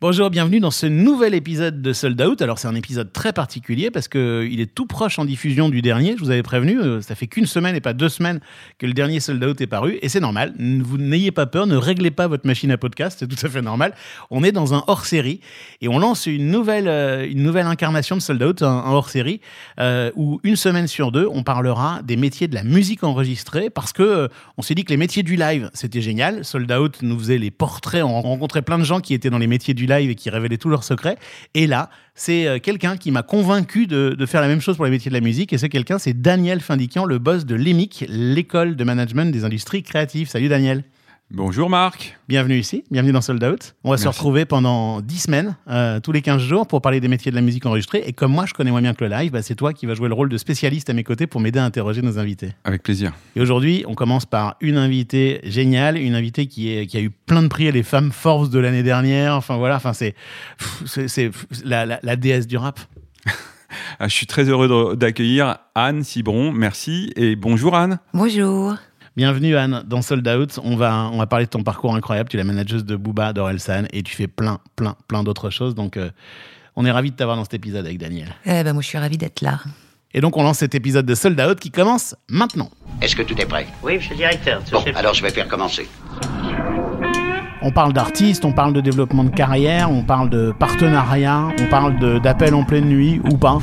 Bonjour, bienvenue dans ce nouvel épisode de Sold Out. Alors c'est un épisode très particulier parce que il est tout proche en diffusion du dernier. Je vous avais prévenu, euh, ça fait qu'une semaine et pas deux semaines que le dernier Sold Out est paru et c'est normal. Vous n'ayez pas peur, ne réglez pas votre machine à podcast, c'est tout à fait normal. On est dans un hors-série et on lance une nouvelle, euh, une nouvelle incarnation de Sold Out, un, hors-série euh, où une semaine sur deux, on parlera des métiers de la musique enregistrée parce que on s'est dit que les métiers du live c'était génial. Sold Out nous faisait les portraits, on rencontrait plein de gens qui étaient dans les métiers du et qui révélaient tous leurs secrets. Et là, c'est euh, quelqu'un qui m'a convaincu de, faire la même chose pour les métiers de la musique. Et ce quelqu'un, c'est Daniel Findiquian, le boss de l'EMIC, l'école de management des industries créatives. Salut Daniel. Bonjour Marc. Bienvenue ici, bienvenue dans Sold Out. On va se retrouver pendant 10 semaines, euh, tous les 15 jours, pour parler des métiers de la musique enregistrée. Et comme moi, je connais moins bien que le live, bah, c'est toi qui vas jouer le rôle de spécialiste à mes côtés pour m'aider à interroger nos invités. Avec plaisir. Et aujourd'hui, on commence par une invitée géniale, une invitée qui, est, qui a eu plein de prix, les femmes Forbes de l'année dernière. Enfin voilà, enfin, c'est, c'est, la, la, déesse du rap. Ah, je suis très heureux d'accueillir Anne Cibron. Merci et bonjour Anne. Bonjour. Bienvenue Anne dans Sold Out. On va, on va parler de ton parcours incroyable. Tu es la manageuse de Booba, d'Orelsan et tu fais plein, plein, plein d'autres choses. Donc euh, on est ravis de t'avoir dans cet épisode avec Daniel. Eh ben, moi je suis ravi d'être là. Et donc on lance cet épisode de Sold Out qui commence maintenant. Est-ce que tout est prêt? Oui, monsieur le directeur. Bon, alors je vais faire commencer. On parle d'artistes, on parle de développement de carrière, on parle de partenariat, on parle d'appel en pleine nuit ou pas.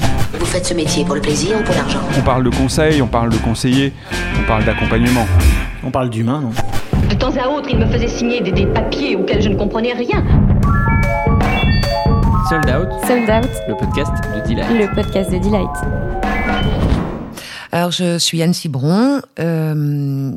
Faites ce métier pour le plaisir ou pour l'argent On parle de conseil, on parle de conseiller, on parle d'accompagnement. On parle d'humain, non De temps à autre, il me faisait signer des, des papiers auxquels je ne comprenais rien. Sold Out. Sold Out. Le podcast de Delight. Le podcast de Delight. Alors, je suis Anne Cibron. Euh,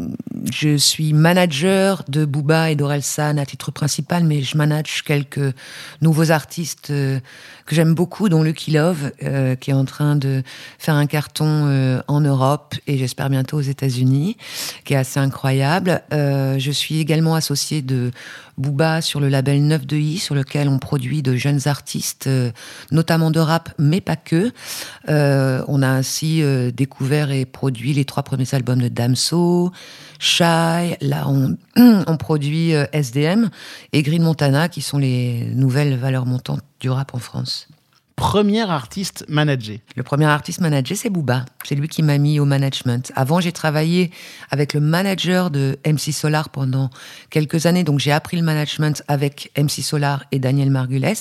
je suis manager de Booba et d'Orelsan à titre principal, mais je manage quelques nouveaux artistes euh, que j'aime beaucoup, dont Lucky Love, euh, qui est en train de faire un carton euh, en Europe et j'espère bientôt aux États-Unis, qui est assez incroyable. Euh, je suis également associée de Booba sur le label 9 de I, sur lequel on produit de jeunes artistes, euh, notamment de rap, mais pas que. Euh, on a ainsi découvert et produit les trois premiers albums de Damso, Shy, là on produit SDM et Green Montana, qui sont les nouvelles valeurs montantes du rap en France. Premier artiste managé Le premier artiste managé, c'est Booba. C'est lui qui m'a mis au management. Avant, j'ai travaillé avec le manager de MC Solar pendant quelques années, donc j'ai appris le management avec MC Solar et Daniel Margules,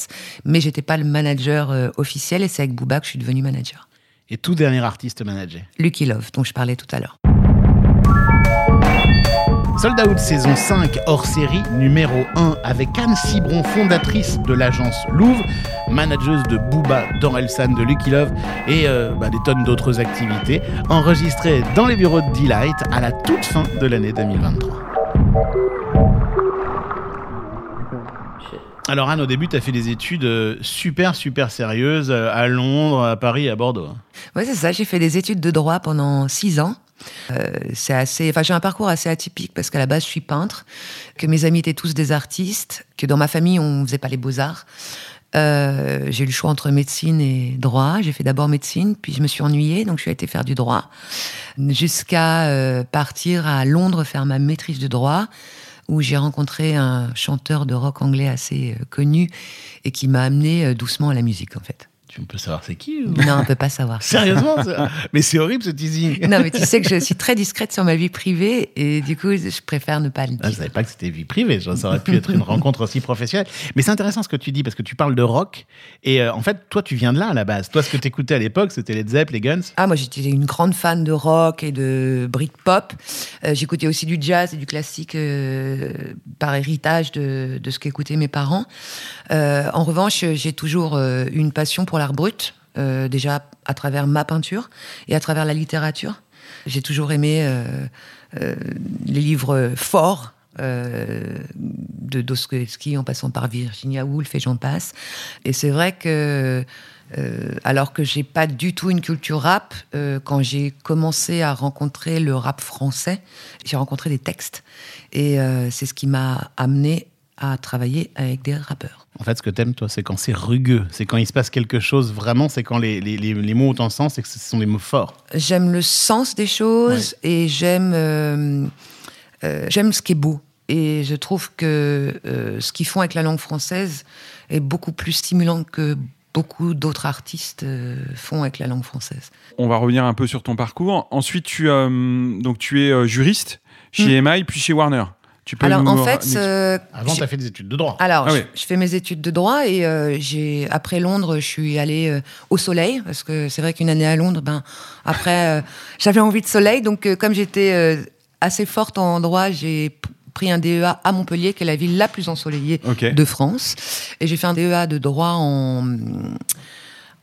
mais j'étais pas le manager euh, officiel et c'est avec Booba que je suis devenu manager. Et tout dernier artiste managé Lucky Love, dont je parlais tout à l'heure. Sold Out saison 5 hors série numéro 1 avec Anne Cibron, fondatrice de l'agence Louvre, manageuse de Booba, d'Orelsan, de Lucky Love et euh, bah, des tonnes d'autres activités, enregistrées dans les bureaux de Delight à la toute fin de l'année 2023. Alors Anne, au début, tu as fait des études euh, super, super sérieuses euh, à Londres, à Paris, à Bordeaux. Oui, c'est ça. J'ai fait des études de droit pendant six ans. Euh, c'est assez, enfin j'ai un parcours assez atypique parce qu'à la base je suis peintre, que mes amis étaient tous des artistes, que dans ma famille on faisait pas les beaux arts. Euh, j'ai eu le choix entre médecine et droit. J'ai fait d'abord médecine, puis je me suis ennuyée, donc je suis allée faire du droit, jusqu'à euh, partir à Londres faire ma maîtrise de droit, où j'ai rencontré un chanteur de rock anglais assez connu et qui m'a amené doucement à la musique en fait. On peut savoir c'est qui Non, on peut pas savoir. Sérieusement Mais c'est horrible ce teasing. non, mais tu sais que je suis très discrète sur ma vie privée et du coup, je préfère ne pas le dire. Ah, je savais pas que c'était vie privée. Ça aurait pu être une rencontre aussi professionnelle. Mais c'est intéressant ce que tu dis parce que tu parles de rock et euh, en fait, toi, tu viens de là à la base. Toi, ce que tu écoutais à l'époque, c'était les Zepp, les Guns. Ah, moi, j'étais une grande fan de rock et de Britpop. Euh, J'écoutais aussi du jazz et du classique euh, par héritage de, de ce qu'écoutaient mes parents. Euh, en revanche, j'ai toujours une passion pour la brut, euh, déjà à travers ma peinture et à travers la littérature. J'ai toujours aimé euh, euh, les livres forts, de Dostoevsky en passant par Virginia Woolf et j'en passe. Et c'est vrai que, alors que j'ai pas du tout une culture rap, quand j'ai commencé à rencontrer le rap français, j'ai rencontré des textes. Et c'est ce qui m'a amené à travailler avec des rappeurs. En fait, ce que t'aimes, toi, c'est quand c'est rugueux. C'est quand il se passe quelque chose vraiment, c'est quand les, les, les, mots ont un sens et que ce sont des mots forts. J'aime le sens des choses et j'aime euh, euh, j'aime ce qui est beau. Et je trouve que euh, ce qu'ils font avec la langue française est beaucoup plus stimulant que beaucoup d'autres artistes euh, font avec la langue française. On va revenir un peu sur ton parcours. Ensuite, tu, euh, donc, tu es euh, juriste chez EMI puis chez Warner. Tu peux Alors nous en fait, euh, Avant, j'ai- tu as fait des études de droit. alors Ah je, oui. je fais mes études de droit et euh, j'ai après Londres, je suis allée euh, au soleil parce que c'est vrai qu'une année à Londres, ben après euh, j'avais envie de soleil, donc euh, comme j'étais euh, assez forte en droit, j'ai pris un DEA à Montpellier, qui est la ville la plus ensoleillée de France. Et j'ai fait un DEA de droit en,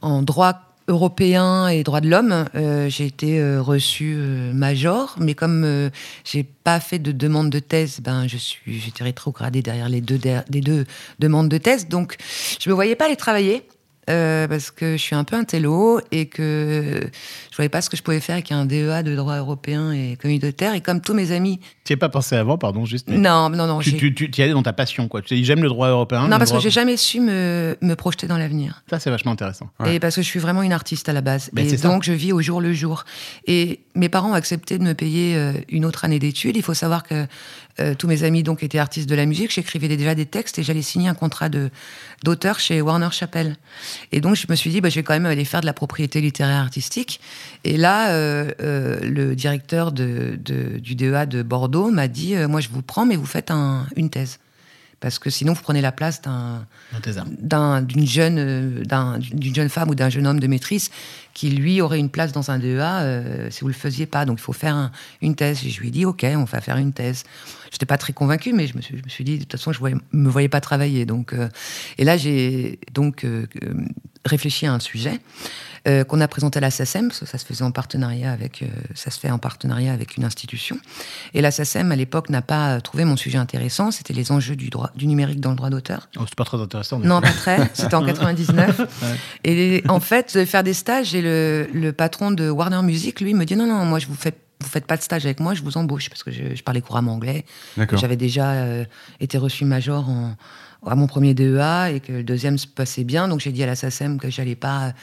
en droit européen et droit de l'homme. Euh, j'ai été euh, reçue euh, major, mais comme euh, j'ai pas fait de demande de thèse, ben je suis j'étais rétrogradée derrière les deux les deux demandes de thèse, donc je me voyais pas aller travailler. Euh, parce que je suis un peu un télo et que je voyais pas ce que je pouvais faire avec un DEA de droit européen et communautaire. Et comme tous mes amis, Tu n'y as pas pensé avant, pardon, juste. non, non, non, Tu, tu, tu y allais dans ta passion, quoi. Tu t'es dit, j'aime le droit européen. non, parce que j'ai jamais su me, me projeter dans l'avenir. Ça, c'est vachement intéressant. Ouais. Et parce que je suis vraiment une artiste à la base. Ben, et ça. donc, je vis au jour le jour. Et mes parents ont accepté de me payer euh, une autre année d'études. Il faut savoir que euh, tous mes amis donc étaient artistes de la musique. J'écrivais déjà des textes et j'allais signer un contrat de d'auteur chez Warner Chappell. Et donc, je me suis dit, bah, je vais quand même aller faire de la propriété littéraire artistique. Et là, euh, euh, le directeur de, de- du DEA de Bordeaux m'a dit, moi, je vous prends, mais vous faites un- une thèse. Parce que sinon, vous prenez la place d'un Dans tes armes. d'un- d'une jeune, d'un- d'une jeune femme ou d'un jeune homme de maîtrise qui, lui, aurait une place dans un DEA euh, si vous le faisiez pas. Donc, il faut faire un- une thèse. Et je lui ai dit, OK, on va faire une thèse. Je n'étais pas très convaincue, mais je me suis, je me suis dit, de toute façon, je ne me voyais pas travailler. Donc, euh, et là, j'ai donc euh, réfléchi à un sujet qu'on a présenté à la SACEM, parce que ça se faisait en partenariat avec, ça se fait en partenariat avec une institution. Et la SACEM, à l'époque, n'a pas trouvé mon sujet intéressant. C'était les enjeux du, droit, du numérique dans le droit d'auteur. Oh, c'est pas très intéressant. Non, pas très. C'était en 99. Et en fait, je devais faire des stages et le, le patron de Warner Music, lui, me dit non, non, moi, je vous fais vous faites pas de stage avec moi, je vous embauche parce que je, je parlais couramment anglais. J'avais déjà euh, été reçu major en, à mon premier DEA et que le deuxième se passait bien. Donc j'ai dit à la SACEM que j'allais pas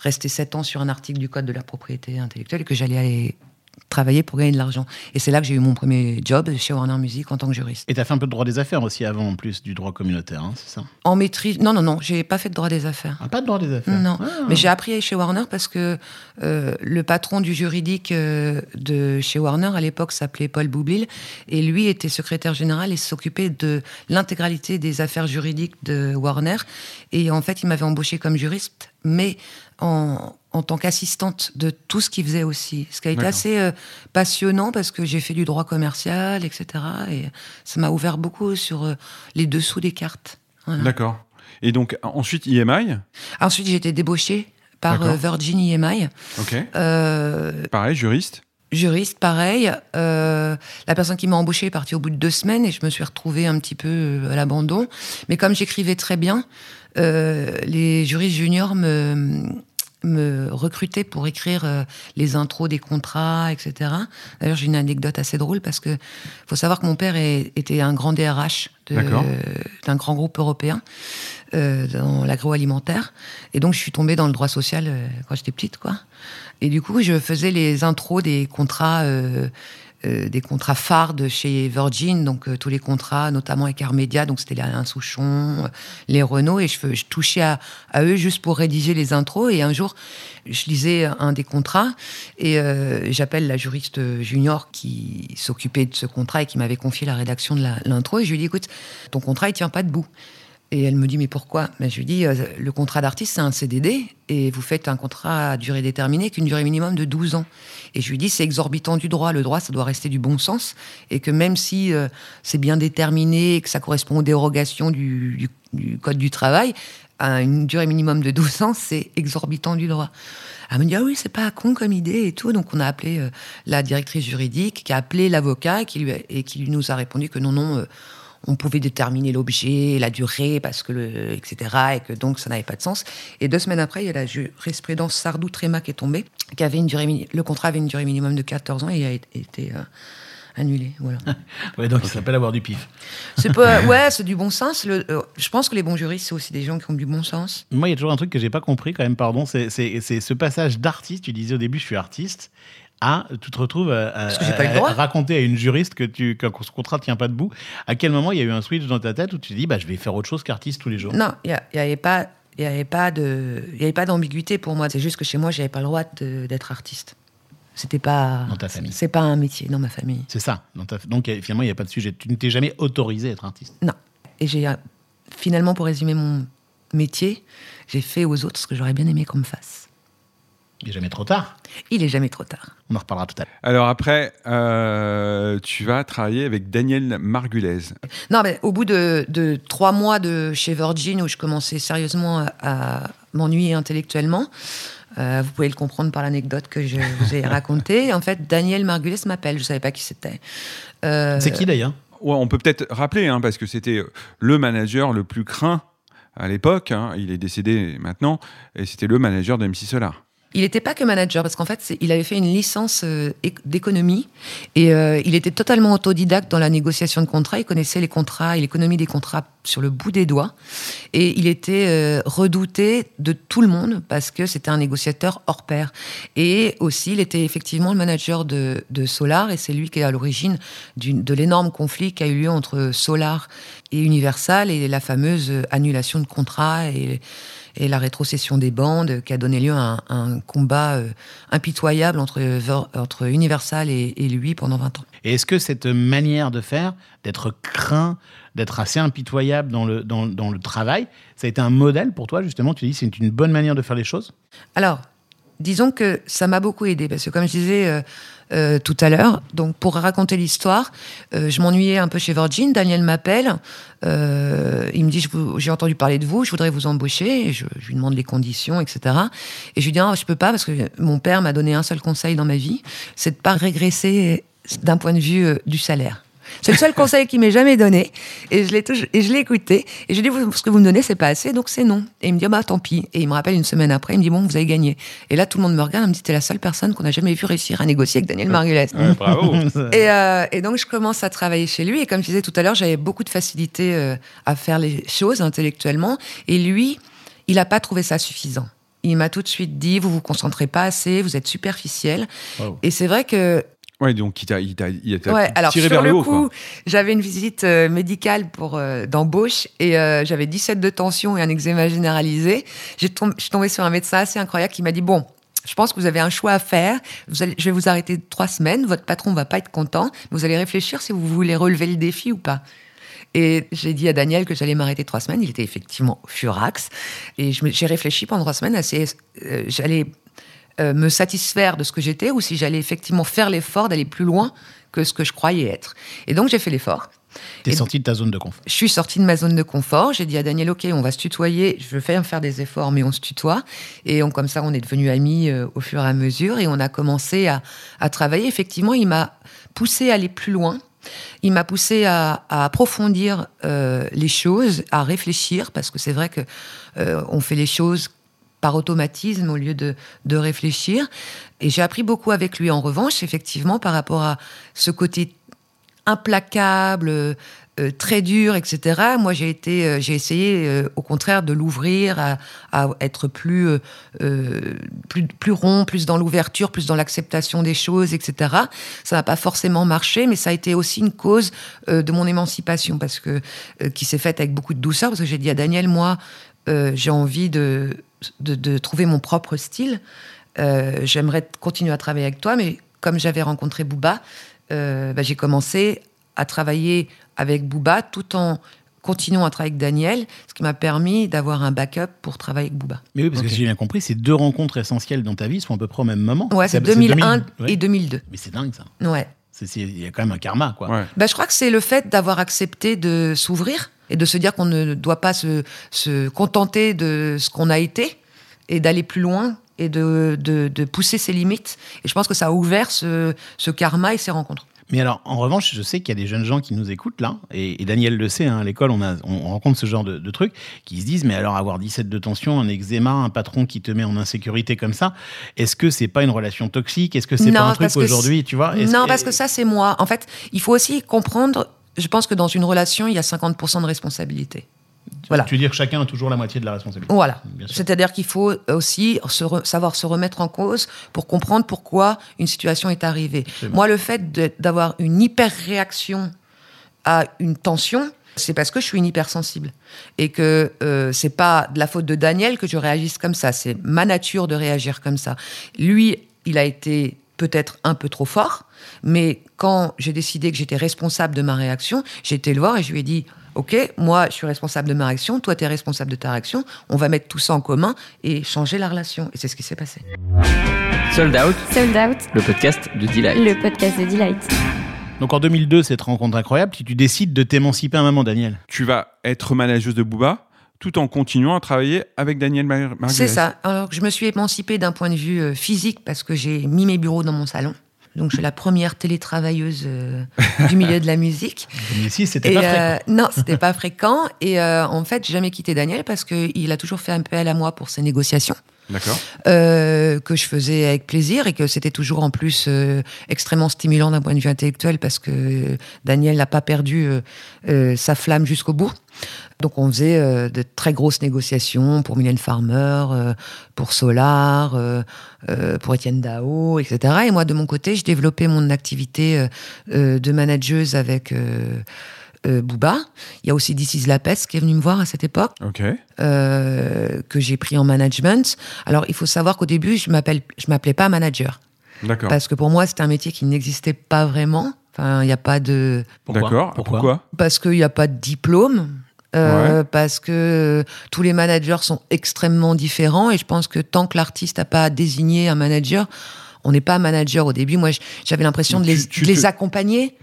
rester sept ans sur un article du Code de la propriété intellectuelle et que j'allais aller travailler pour gagner de l'argent. Et c'est là que j'ai eu mon premier job chez Warner Music en tant que juriste. Et tu as fait un peu de droit des affaires aussi avant, en plus du droit communautaire, hein, c'est ça? En maîtrise. Non, non, non, j'ai pas fait de droit des affaires. ah, Pas de droit des affaires Non, Ah. mais j'ai appris chez Warner parce que euh, le patron du juridique euh, de chez Warner à l'époque s'appelait Paul Boublil et lui était secrétaire général et s'occupait de l'intégralité des affaires juridiques de Warner et en fait il m'avait embauché comme juriste mais en, en tant qu'assistante de tout ce qu'il faisait aussi, ce qui a été assez euh, passionnant parce que j'ai fait du droit commercial, etc. Et ça m'a ouvert beaucoup sur euh, les dessous des cartes. Voilà. D'accord. Et donc, ensuite, IMI. Ensuite, j'ai été débauchée par euh, Virgin EMI. Ok. Euh, Pareil, juriste? juriste, pareil. La personne qui m'a embauchée est partie au bout de deux semaines et je me suis retrouvée un petit peu à l'abandon. Mais comme j'écrivais très bien, les juristes juniors me, me recrutaient pour écrire euh, les intros des contrats, etc. D'ailleurs, j'ai une anecdote assez drôle parce que faut savoir que mon père est- était un grand DRH d'un grand groupe européen euh, dans l'agroalimentaire. Et donc, je suis tombée dans le droit social euh, quand j'étais petite, quoi. Et du coup, je faisais les intros des contrats, euh, des contrats phares de chez Virgin, donc euh, tous les contrats, notamment avec Armédia, donc c'était les Alain Souchon, euh, les Renault, et je, touchais à, à eux juste pour rédiger les intros. Et un jour, je lisais un des contrats et j'appelle la juriste junior qui s'occupait de ce contrat et qui m'avait confié la rédaction de l'intro, et je lui dis, écoute, ton contrat, il tient pas debout. Et elle me dit, mais pourquoi? Ben, Je lui dis, euh, le contrat d'artiste, c'est un CDD, et vous faites un contrat à durée déterminée, qu'une durée minimum de 12 ans. Et je lui dis, c'est exorbitant du droit. Le droit, ça doit rester du bon sens, et que même si euh, c'est bien déterminé, que ça correspond aux dérogations du, Code du travail, à une durée minimum de 12 ans, c'est exorbitant du droit. Elle me dit, ah oui, c'est pas con comme idée et tout. Donc on a appelé euh, la directrice juridique, qui a appelé l'avocat, et et qui nous a répondu que non, non, on pouvait déterminer l'objet, la durée, parce que le, etc., et que donc ça n'avait pas de sens. Et deux semaines après, il y a la jurisprudence Sardou-Tréma qui est tombée, qui avait une durée, le contrat avait une durée minimum de 14 ans et il a été- euh, annulé. Voilà. Ouais, donc, ça s'appelle avoir du pif. C'est pas, ouais, c'est du bon sens. Le- euh, je pense que les bons juristes, c'est aussi des gens qui ont du bon sens. Moi, il y a toujours un truc que j'ai pas compris quand même, pardon, c'est c'est- c'est ce passage d'artiste. Tu disais au début, je suis artiste, à, tu te retrouves à, à- que à- droit. à raconter à une juriste que tu, qu'un ce contrat tient pas debout. À quel moment il y a eu un switch dans ta tête où tu te dis, bah, je vais faire autre chose qu'artiste tous les jours? Non, il n'y avait pas. Il n'y avait pas de, il y avait pas d'ambiguïté pour moi. C'est juste que chez moi, j'avais pas le droit d'être artiste. C'était pas. Dans ta famille. C'est pas un métier dans ma famille. C'est ça. Dans ta- Donc euh, finalement, il n'y a pas de sujet. Tu ne t'es jamais autorisé à être artiste? Non. Et j'ai euh, finalement, pour résumer mon métier, j'ai fait aux autres ce que j'aurais bien aimé qu'on me fasse. Il n'est jamais trop tard. Il est jamais trop tard. On en reparlera tout à l'heure. Alors après, euh, tu vas travailler avec Daniel Margulez. Non, mais au bout de, de trois mois de chez Virgin, où je commençais sérieusement à, à m'ennuyer intellectuellement, euh, vous pouvez le comprendre par l'anecdote que je vous ai racontée. En fait, Daniel Margulis m'appelle. Je savais pas qui c'était. Euh, C'est qui d'ailleurs? Ouais, on peut peut-être rappeler, hein, parce que c'était le manager le plus craint à l'époque. hein. il est décédé maintenant, et c'était le manager de MC Solar. Il n'était pas que manager, parce qu'en fait, il avait fait une licence euh, éc- d'économie et euh, il était totalement autodidacte dans la négociation de contrats. Il connaissait les contrats et l'économie des contrats sur le bout des doigts. Et il était euh, redouté de tout le monde parce que c'était un négociateur hors pair. Et aussi, il était effectivement le manager de, Solar et c'est lui qui est à l'origine de l'énorme conflit qui a eu lieu entre Solar et Universal et la fameuse annulation de contrat et et la rétrocession des bandes qui a donné lieu à un, un combat euh, impitoyable entre, Ver- entre Universal et, et lui pendant 20 ans. Et est-ce que cette manière de faire, d'être craint, d'être assez impitoyable dans le, dans, dans le travail, ça a été un modèle pour toi, justement Tu dis c'est une bonne manière de faire les choses? Alors, disons que ça m'a beaucoup aidé parce que comme je disais euh, euh, tout à l'heure, donc pour raconter l'histoire, euh, je m'ennuyais un peu chez Virgin. Daniel m'appelle, euh, il me dit j'ai entendu parler de vous, je voudrais vous embaucher. Et je, je lui demande les conditions, etc. Et je lui dis ah, je peux pas parce que mon père m'a donné un seul conseil dans ma vie, c'est de pas régresser d'un point de vue euh, du salaire. C'est le seul conseil qu'il m'ait jamais donné. Et je l'ai et je l'ai écouté. Et je lui ai dit, Vous- ce que vous me donnez, c'est pas assez, donc c'est non. Et il me dit, Ah bah tant pis. Et il me rappelle une semaine après, il me dit, bon, vous avez gagné. Et là, tout le monde me regarde, il me dit, t'es la seule personne qu'on a jamais vu réussir à négocier avec Daniel Margules. bravo. Et, euh, et donc, je commence à travailler chez lui. Et comme je disais tout à l'heure, j'avais beaucoup de facilité euh, à faire les choses intellectuellement. Et lui, il n'a pas trouvé ça suffisant. Il m'a tout de suite dit, vous vous concentrez pas assez, vous êtes superficiel. Wow. Et c'est vrai que Ouais, donc il t'a il t'a- il t'a Ouais, alors tiré sur vers le le haut. coup, j'avais une visite euh, médicale pour euh, d'embauche et euh, j'avais 17 de tension et un eczéma généralisé. J'ai tombé, je suis tombée sur un médecin assez incroyable qui m'a dit bon. Je pense que vous avez un choix à faire. Vous allez, je vais vous arrêter trois semaines. Votre patron va pas être content. Mais vous allez réfléchir si vous voulez relever le défi ou pas. Et j'ai dit à Daniel que j'allais m'arrêter trois semaines. Il était effectivement furax. Et je j'ai réfléchi pendant trois semaines euh, j'allais euh, me satisfaire de ce que j'étais ou si j'allais effectivement faire l'effort d'aller plus loin que ce que je croyais être. Et donc j'ai fait l'effort. T'es Et- sorti de ta zone de confort. Je suis sortie de ma zone de confort. J'ai dit à Daniel, OK, on va se tutoyer. Je veux faire faire des efforts, mais on se tutoie. Et on, comme ça, on est devenus amis euh, au fur et à mesure. Et on a commencé à, à travailler. Effectivement, il m'a poussé à aller plus loin. Il m'a poussé à, à approfondir euh, les choses, à réfléchir, parce que c'est vrai que euh, on fait les choses par automatisme au lieu de, de réfléchir. Et j'ai appris beaucoup avec lui. En revanche, effectivement, par rapport à ce côté implacable, euh, euh, très dur, etc. Moi, j'ai été, euh, j'ai essayé, au contraire, de l'ouvrir à, à être plus, plus, plus rond, plus dans l'ouverture, plus dans l'acceptation des choses, etc. Ça n'a pas forcément marché, mais ça a été aussi une cause de mon émancipation, parce que qui s'est faite avec beaucoup de douceur, parce que j'ai dit à Daniel, moi, euh, j'ai envie de, de, de trouver mon propre style. Euh, J'aimerais continuer à travailler avec toi, mais comme j'avais rencontré Booba, euh, bah, j'ai commencé à travailler avec Booba tout en continuant à travailler avec Daniel, ce qui m'a permis d'avoir un backup pour travailler avec Booba. Mais oui, parce que si j'ai bien compris, ces deux rencontres essentielles dans ta vie sont à peu près au même moment. Ouais, c'est C'est- 2001 2000, ouais. et 2002. Mais c'est dingue ça. Ouais. Il y a quand même un karma, quoi. Ouais. Bah, je crois que c'est le fait d'avoir accepté de s'ouvrir et de se dire qu'on ne doit pas se, se contenter de ce qu'on a été et d'aller plus loin et de, de, de pousser ses limites. Et je pense que ça a ouvert ce, ce karma et ces rencontres. Mais alors, en revanche, je sais qu'il y a des jeunes gens qui nous écoutent là, et, et Daniel le sait, hein, à l'école, on, a- on rencontre ce genre de, de trucs, qui se disent, mais alors avoir 17 de tension, un eczéma, un patron qui te met en insécurité comme ça, est-ce que c'est pas une relation toxique? Est-ce que c'est pas un truc aujourd'hui, tu vois? Non, parce que ça, c'est moi. En fait, il faut aussi comprendre, je pense que dans une relation, il y a 50% de responsabilité. Voilà. Tu veux dire que chacun a toujours la moitié de la responsabilité. Voilà. C'est-à-dire qu'il faut aussi se re- savoir se remettre en cause pour comprendre pourquoi une situation est arrivée. Absolument. Moi, le fait d'avoir une hyper-réaction à une tension, c'est parce que je suis une hypersensible. Et que euh, c'est pas de la faute de Daniel que je réagisse comme ça. C'est ma nature de réagir comme ça. Lui, il a été peut-être un peu trop fort, mais quand j'ai décidé que j'étais responsable de ma réaction, j'ai été le voir et je lui ai dit Ok, moi je suis responsable de ma réaction, toi tu es responsable de ta réaction, on va mettre tout ça en commun et changer la relation. Et c'est ce qui s'est passé. Sold Out, Sold Out, le podcast de Delight. le podcast de Delight. Donc en 2002, cette rencontre incroyable, tu, tu décides de t'émanciper un moment, Daniel. Tu vas être manageuse de Booba tout en continuant à travailler avec Daniel Mar- Marguerite. C'est ça. Alors je me suis émancipée d'un point de vue euh, physique parce que j'ai mis mes bureaux dans mon salon. Donc je suis la première télétravailleuse euh, du milieu de la musique. 2006, c'était Et, pas fréquent. euh, non, c'était pas fréquent. Et euh, en fait, j'ai jamais quitté Daniel parce qu'il a toujours fait appel à moi pour ses négociations. Euh, que je faisais avec plaisir et que c'était toujours en plus euh, extrêmement stimulant d'un point de vue intellectuel parce que Daniel n'a pas perdu euh, euh, sa flamme jusqu'au bout. Donc on faisait euh, de très grosses négociations pour Mylène Farmer, euh, pour Solar, euh, euh, pour Étienne Dao, etc. Et moi de mon côté, je développais mon activité euh, de manageuse avec euh, Booba. Il y a aussi This is La Peste qui est venu me voir à cette époque Ok. euh, que j'ai pris en management. Alors, il faut savoir qu'au début, je m'appelle, je m'appelais pas manager D'accord. parce que pour moi, c'était un métier qui n'existait pas vraiment. Enfin, il n'y a pas de, Pourquoi D'accord. Pourquoi Pourquoi parce qu'il n'y a pas de diplôme. euh, Parce que tous les managers sont extrêmement différents et je pense que tant que l'artiste n'a pas désigné un manager, on n'est pas manager au début. Moi, j'avais l'impression de les, tu de les te- accompagner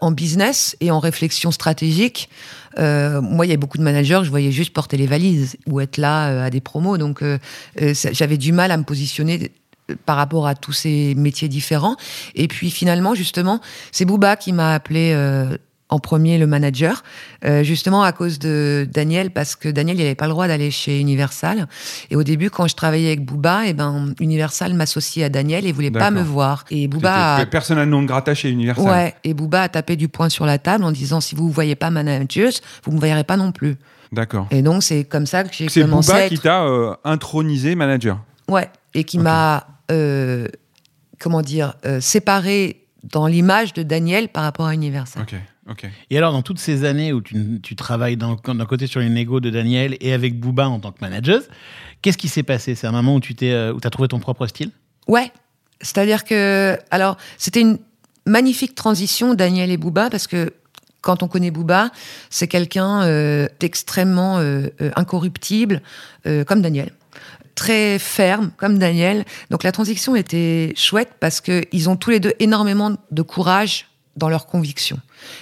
en business et en réflexion stratégique. Euh, moi, il y a beaucoup de managers, je voyais juste porter les valises ou être là euh, à des promos. Donc, euh, j'avais du mal à me positionner par rapport à tous ces métiers différents. Et puis, finalement, justement, c'est Booba qui m'a appelé en premier le manager, euh, justement à cause de Daniel, parce que Daniel, il n'avait pas le droit d'aller chez Universal. Et au début, quand je travaillais avec Booba, et ben, Universal m'associait à Daniel et voulait pas me voir. Et Booba a- T'étais personnel non grata chez Universal. Ouais, et Booba a tapé du poing sur la table en disant si vous ne voyez pas manageuse, vous ne me verrez pas non plus. D'accord. Et donc c'est comme ça que j'ai C'est commencé Booba à qui t'a euh, intronisé manager. Ouais, et qui m'a, euh, comment dire, séparé dans l'image de Daniel par rapport à Universal. Ok. Et alors, dans toutes ces années où tu, tu travailles d'un côté sur les négos de Daniel et avec Booba en tant que manageuse, qu'est-ce qui s'est passé? C'est un moment où tu t'es, euh, où as trouvé ton propre style? Ouais, c'est-à-dire que, alors, c'était une magnifique transition, Daniel et Booba, parce que quand on connaît Booba, c'est quelqu'un euh, d'extrêmement euh, euh, incorruptible, euh, comme Daniel. Très ferme, comme Daniel. Donc la transition était chouette parce qu'ils ont tous les deux énormément de courage dans leurs convictions.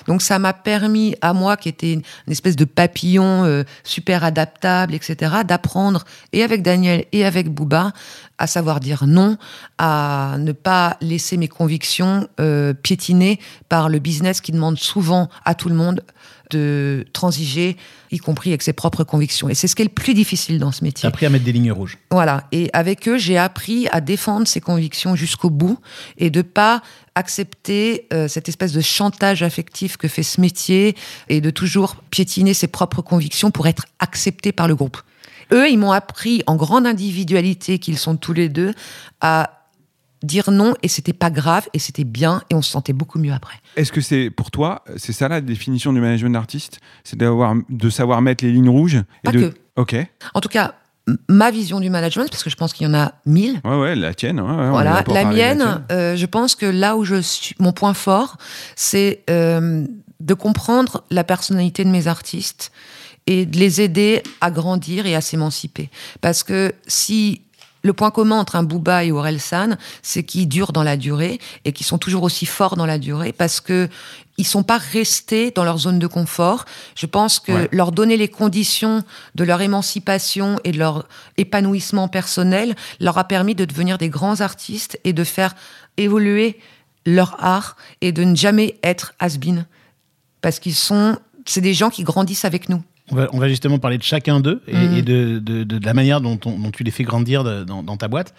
Donc ça m'a permis à moi, qui était une, espèce de papillon euh, super adaptable, etc., d'apprendre, et avec Daniel et avec Booba, à savoir dire non, à ne pas laisser mes convictions euh, piétiner par le business qui demande souvent à tout le monde de transiger, y compris avec ses propres convictions. Et c'est ce qui est le plus difficile dans ce métier. as appris à mettre des lignes rouges. Voilà. Et avec eux, j'ai appris à défendre ses convictions jusqu'au bout et de pas accepter euh, cette espèce de chantage affectif que fait ce métier et de toujours piétiner ses propres convictions pour être accepté par le groupe. Eux, ils m'ont appris en grande individualité qu'ils sont tous les deux à dire non et c'était pas grave et c'était bien et on se sentait beaucoup mieux après. Est-ce que c'est pour toi, c'est ça la définition du management d'artiste C'est d'avoir, de savoir mettre les lignes rouges et Pas de... que. Ok. En tout cas, ma vision du management, parce que je pense qu'il y en a mille, Ouais, ouais, la tienne. ouais, Voilà, la mienne, tienne. euh, je pense que là où je suis, mon point fort, c'est euh, de comprendre la personnalité de mes artistes et de les aider à grandir et à s'émanciper. Parce que si le point commun entre un Booba et Orelsan, c'est qu'ils durent dans la durée et qu'ils sont toujours aussi forts dans la durée parce que ils sont pas restés dans leur zone de confort. Je pense que Ouais. leur donner les conditions de leur émancipation et de leur épanouissement personnel leur a permis de devenir des grands artistes et de faire évoluer leur art et de ne jamais être has-been. Parce qu'ils sont, c'est des gens qui grandissent avec nous. On va, on va justement parler de chacun d'eux et, et de, de- de la manière dont, on- dont tu les fais grandir dans, dans ta boîte,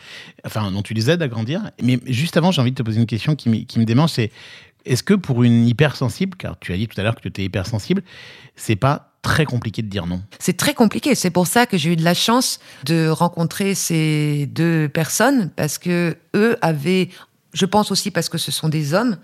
enfin, dont tu les aides à grandir. Mais juste avant, j'ai envie de te poser une question qui, me- qui me démange, c'est est-ce que pour une hypersensible, car tu as dit tout à l'heure que tu étais hypersensible, c'est pas très compliqué de dire non? C'est très compliqué. C'est pour ça que j'ai eu de la chance de rencontrer ces deux personnes parce que eux avaient, je pense aussi parce que ce sont des hommes,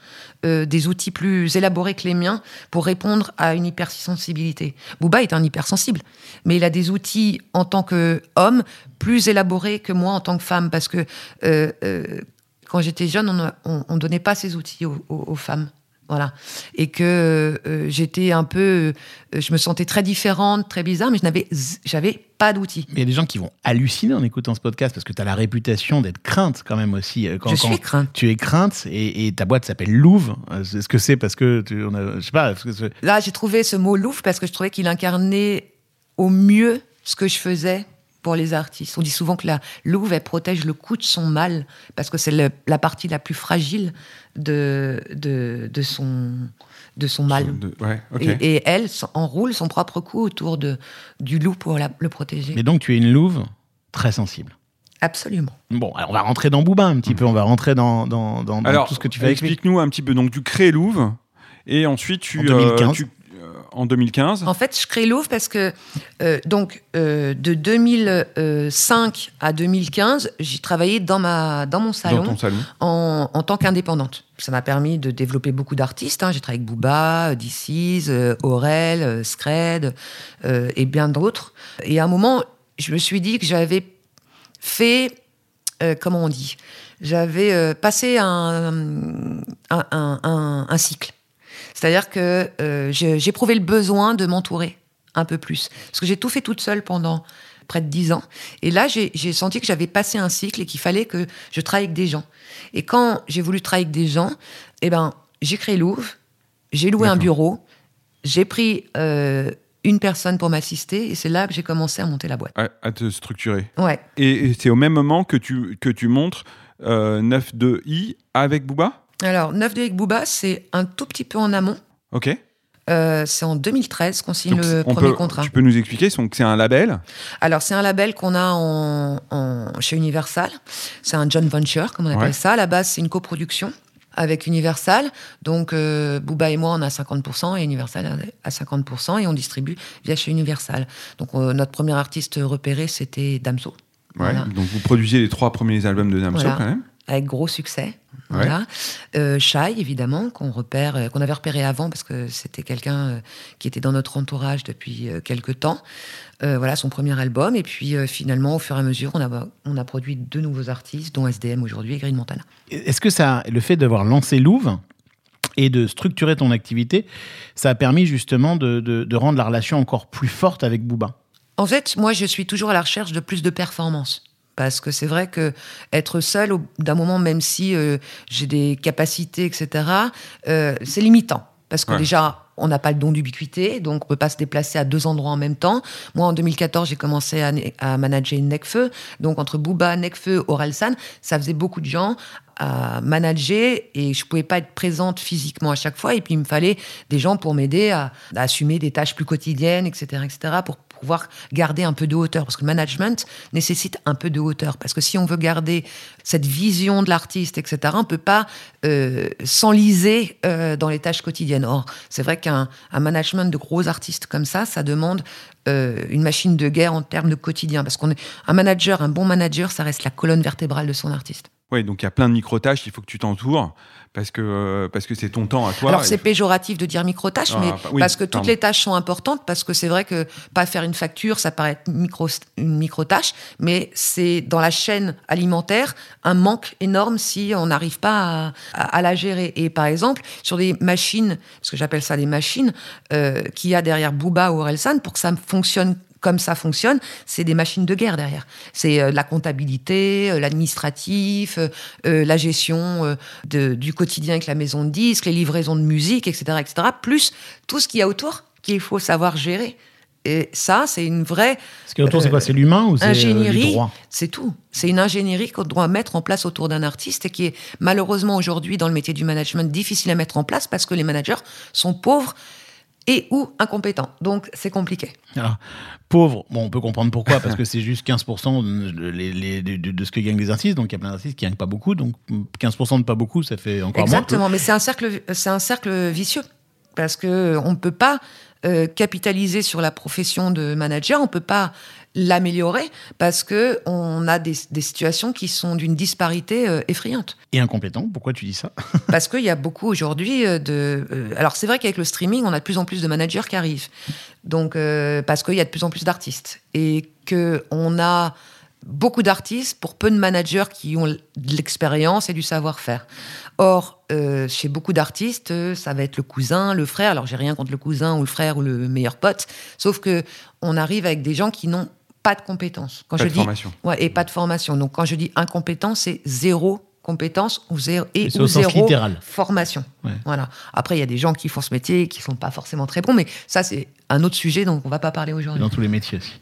euh, des outils plus élaborés que les miens pour répondre à une hypersensibilité. Booba est un hypersensible, mais il a des outils en tant qu'homme plus élaborés que moi en tant que femme parce que euh, euh, quand j'étais jeune, on, on donnait pas ces outils aux- aux femmes. Voilà. Et que euh, j'étais un peu. euh, je me sentais très différente, très bizarre, mais je n'avais, j'avais pas d'outils. Mais il y a des gens qui vont halluciner en écoutant ce podcast parce que tu as la réputation d'être crainte quand même aussi. euh, Quand, Je suis quand crainte. Tu es crainte et, et ta boîte s'appelle Louvre. Euh, Est-ce que c'est parce que tu, on a, je sais pas. que Là, j'ai trouvé ce mot louve parce que je trouvais qu'il incarnait au mieux ce que je faisais pour les artistes. On dit souvent que la louve, elle protège le cou de son mâle parce que c'est la partie la plus fragile de, de, de son, de son mâle. De- ouais, ok. Et, et elle enroule son propre cou autour de, du loup pour la- le protéger. Mais donc tu es une Louve très sensible. Absolument. Bon, alors on va rentrer dans Booba un petit peu. On va rentrer dans, dans, dans- dans Alors, tout ce que tu fais explique-nous un petit peu. Donc, tu crées Louvre et ensuite tu. En 2015. euh, tu- euh, en 2015. En fait, je crée Louvre parce que euh, donc euh, de 2005 à 2015, j'ai travaillé dans ma dans mon salon, Dans salon. en, en tant qu'indépendante. Ça m'a permis de développer beaucoup d'artistes. hein. J'ai travaillé avec Booba, DC's, euh, Aurel, euh, Scred euh, et bien d'autres. Et à un moment, je me suis dit que j'avais fait, euh, comment on dit, j'avais euh, passé un, un, un- un- un cycle. C'est-à-dire que euh, éprouvé le besoin de m'entourer un peu plus. Parce que j'ai tout fait toute seule pendant près de dix ans. Et là, j'ai senti que j'avais passé un cycle et qu'il fallait que je travaille avec des gens. Et quand j'ai voulu travailler avec des gens, eh ben, j'ai créé Louvre, j'ai loué un bureau, j'ai pris euh, une personne pour m'assister, et c'est là que j'ai commencé à monter la boîte. À, à te structurer. Ouais. Et, et c'est au même moment que tu, que tu montres euh, 9-2i avec Booba? Alors, 9 de avec Booba, c'est un tout petit peu en amont. Ok. Euh, c'est en 2013 qu'on signe Donc, le premier peut- contrat. Tu peux nous expliquer donc c'est un label? Alors, c'est un label qu'on a en, en- chez Universal. C'est un joint venture, comme on appelle Ouais. ça. À la base, c'est une coproduction avec Universal. Donc, euh, Booba et moi, on a 50% et Universal a 50% et on distribue via chez Universal. Donc, euh, notre premier artiste repéré, c'était Damso. Ouais. Voilà. Donc vous produisiez les trois premiers albums de Damso Voilà. quand même. Avec gros succès. Ouais. Voilà. Euh, Shai, évidemment, qu'on repère, euh, qu'on avait repéré avant parce que c'était quelqu'un euh, qui était dans notre entourage depuis quelques temps. Euh, voilà son premier album. Et puis euh, finalement, au fur et à mesure, on a, on a produit deux nouveaux artistes, dont SDM aujourd'hui et Green Montana. Est-ce que ça, le fait d'avoir lancé Louvre et de structurer ton activité, ça a permis justement de, de- de rendre la relation encore plus forte avec Booba? En fait, moi, je suis toujours à la recherche de plus de performance. Parce que c'est vrai que être seul, d'un moment, même si euh, j'ai des capacités, etc., euh, c'est limitant. Parce que Ouais. déjà, on n'a pas le don d'ubiquité, donc on peut pas se déplacer à deux endroits en même temps. Moi, en 2014, j'ai commencé à, à manager Necfeu. Donc, entre Booba, Necfeu, Orelsan, ça faisait beaucoup de gens à manager et je pouvais pas être présente physiquement à chaque fois. Et puis, il me fallait des gens pour m'aider à, à assumer des tâches plus quotidiennes, etc., etc., pour pouvoir garder un peu de hauteur. Parce que le management nécessite un peu de hauteur. Parce que si on veut garder cette vision de l'artiste, etc., on peut pas euh, s'enliser euh, dans les tâches quotidiennes. Or, c'est vrai qu'un un management de gros artistes comme ça, ça demande euh, une machine de guerre en termes de quotidien. Parce qu'on est un manager, un bon manager, ça reste la colonne vertébrale de son artiste. Oui, donc il y a plein de micro-tâches, il faut que tu t'entoures parce que euh, parce que c'est ton temps à toi. Alors c'est péjoratif de dire micro-tâches, Ah, mais bah, oui, parce que toutes les tâches sont importantes, parce que c'est vrai que pas faire une facture, ça paraît être micro, une micro-tâche, mais c'est dans la chaîne alimentaire un manque énorme si on n'arrive pas à, à- à la gérer. Et par exemple, sur des machines, parce que j'appelle ça des machines, euh, qu'il y a derrière Booba ou Orelsan, pour que ça fonctionne comme ça fonctionne, c'est des machines de guerre derrière. C'est euh, la comptabilité, euh, l'administratif, euh, la gestion de- du quotidien avec la maison de disques, les livraisons de musique, etc., etc., plus tout ce qu'il y a autour qu'il faut savoir gérer. Et ça, c'est une vraie Ce qui est autour, c'est quoi? C'est l'humain ou c'est ingénierie. droit c'est tout. C'est une ingénierie qu'on doit mettre en place autour d'un artiste et qui est malheureusement aujourd'hui dans le métier du management difficile à mettre en place parce que les managers sont pauvres et ou incompétents. Donc c'est compliqué. Alors, pauvre, bon, on peut comprendre pourquoi, parce que c'est juste 15% de, les- les- de- de- de ce que gagnent les artistes, donc il y a plein d'artistes qui gagnent pas beaucoup, donc 15% de pas beaucoup, ça fait encore moins. Exactement, mais c'est un cercle, c'est un cercle vicieux parce que on ne peut pas euh, capitaliser sur la profession de manager, on peut pas l'améliorer parce que on a des, des situations qui sont d'une disparité euh, effrayante. Et incompétent, pourquoi tu dis ça? Parce qu'il y a beaucoup aujourd'hui euh, de. euh, alors c'est vrai qu'avec le streaming, on a de plus en plus de managers qui arrivent. Donc euh, parce qu'il y a de plus en plus d'artistes et que on a beaucoup d'artistes pour peu de managers qui ont de l'expérience et du savoir-faire. Or, euh, chez beaucoup d'artistes, ça va être le cousin, le frère. Alors j'ai rien contre le cousin ou le frère ou le meilleur pote, sauf que on arrive avec des gens qui n'ont pas de compétences. Quand Pas je de dis formation. Ouais, et pas de formation. Donc quand je dis incompétent, c'est zéro compétence ou zéro, et ou zéro formation. Ouais. Voilà. Après, il y a des gens qui font ce métier et qui sont pas forcément très bons, mais ça, c'est un autre sujet dont on va pas parler aujourd'hui. Dans tous les métiers aussi.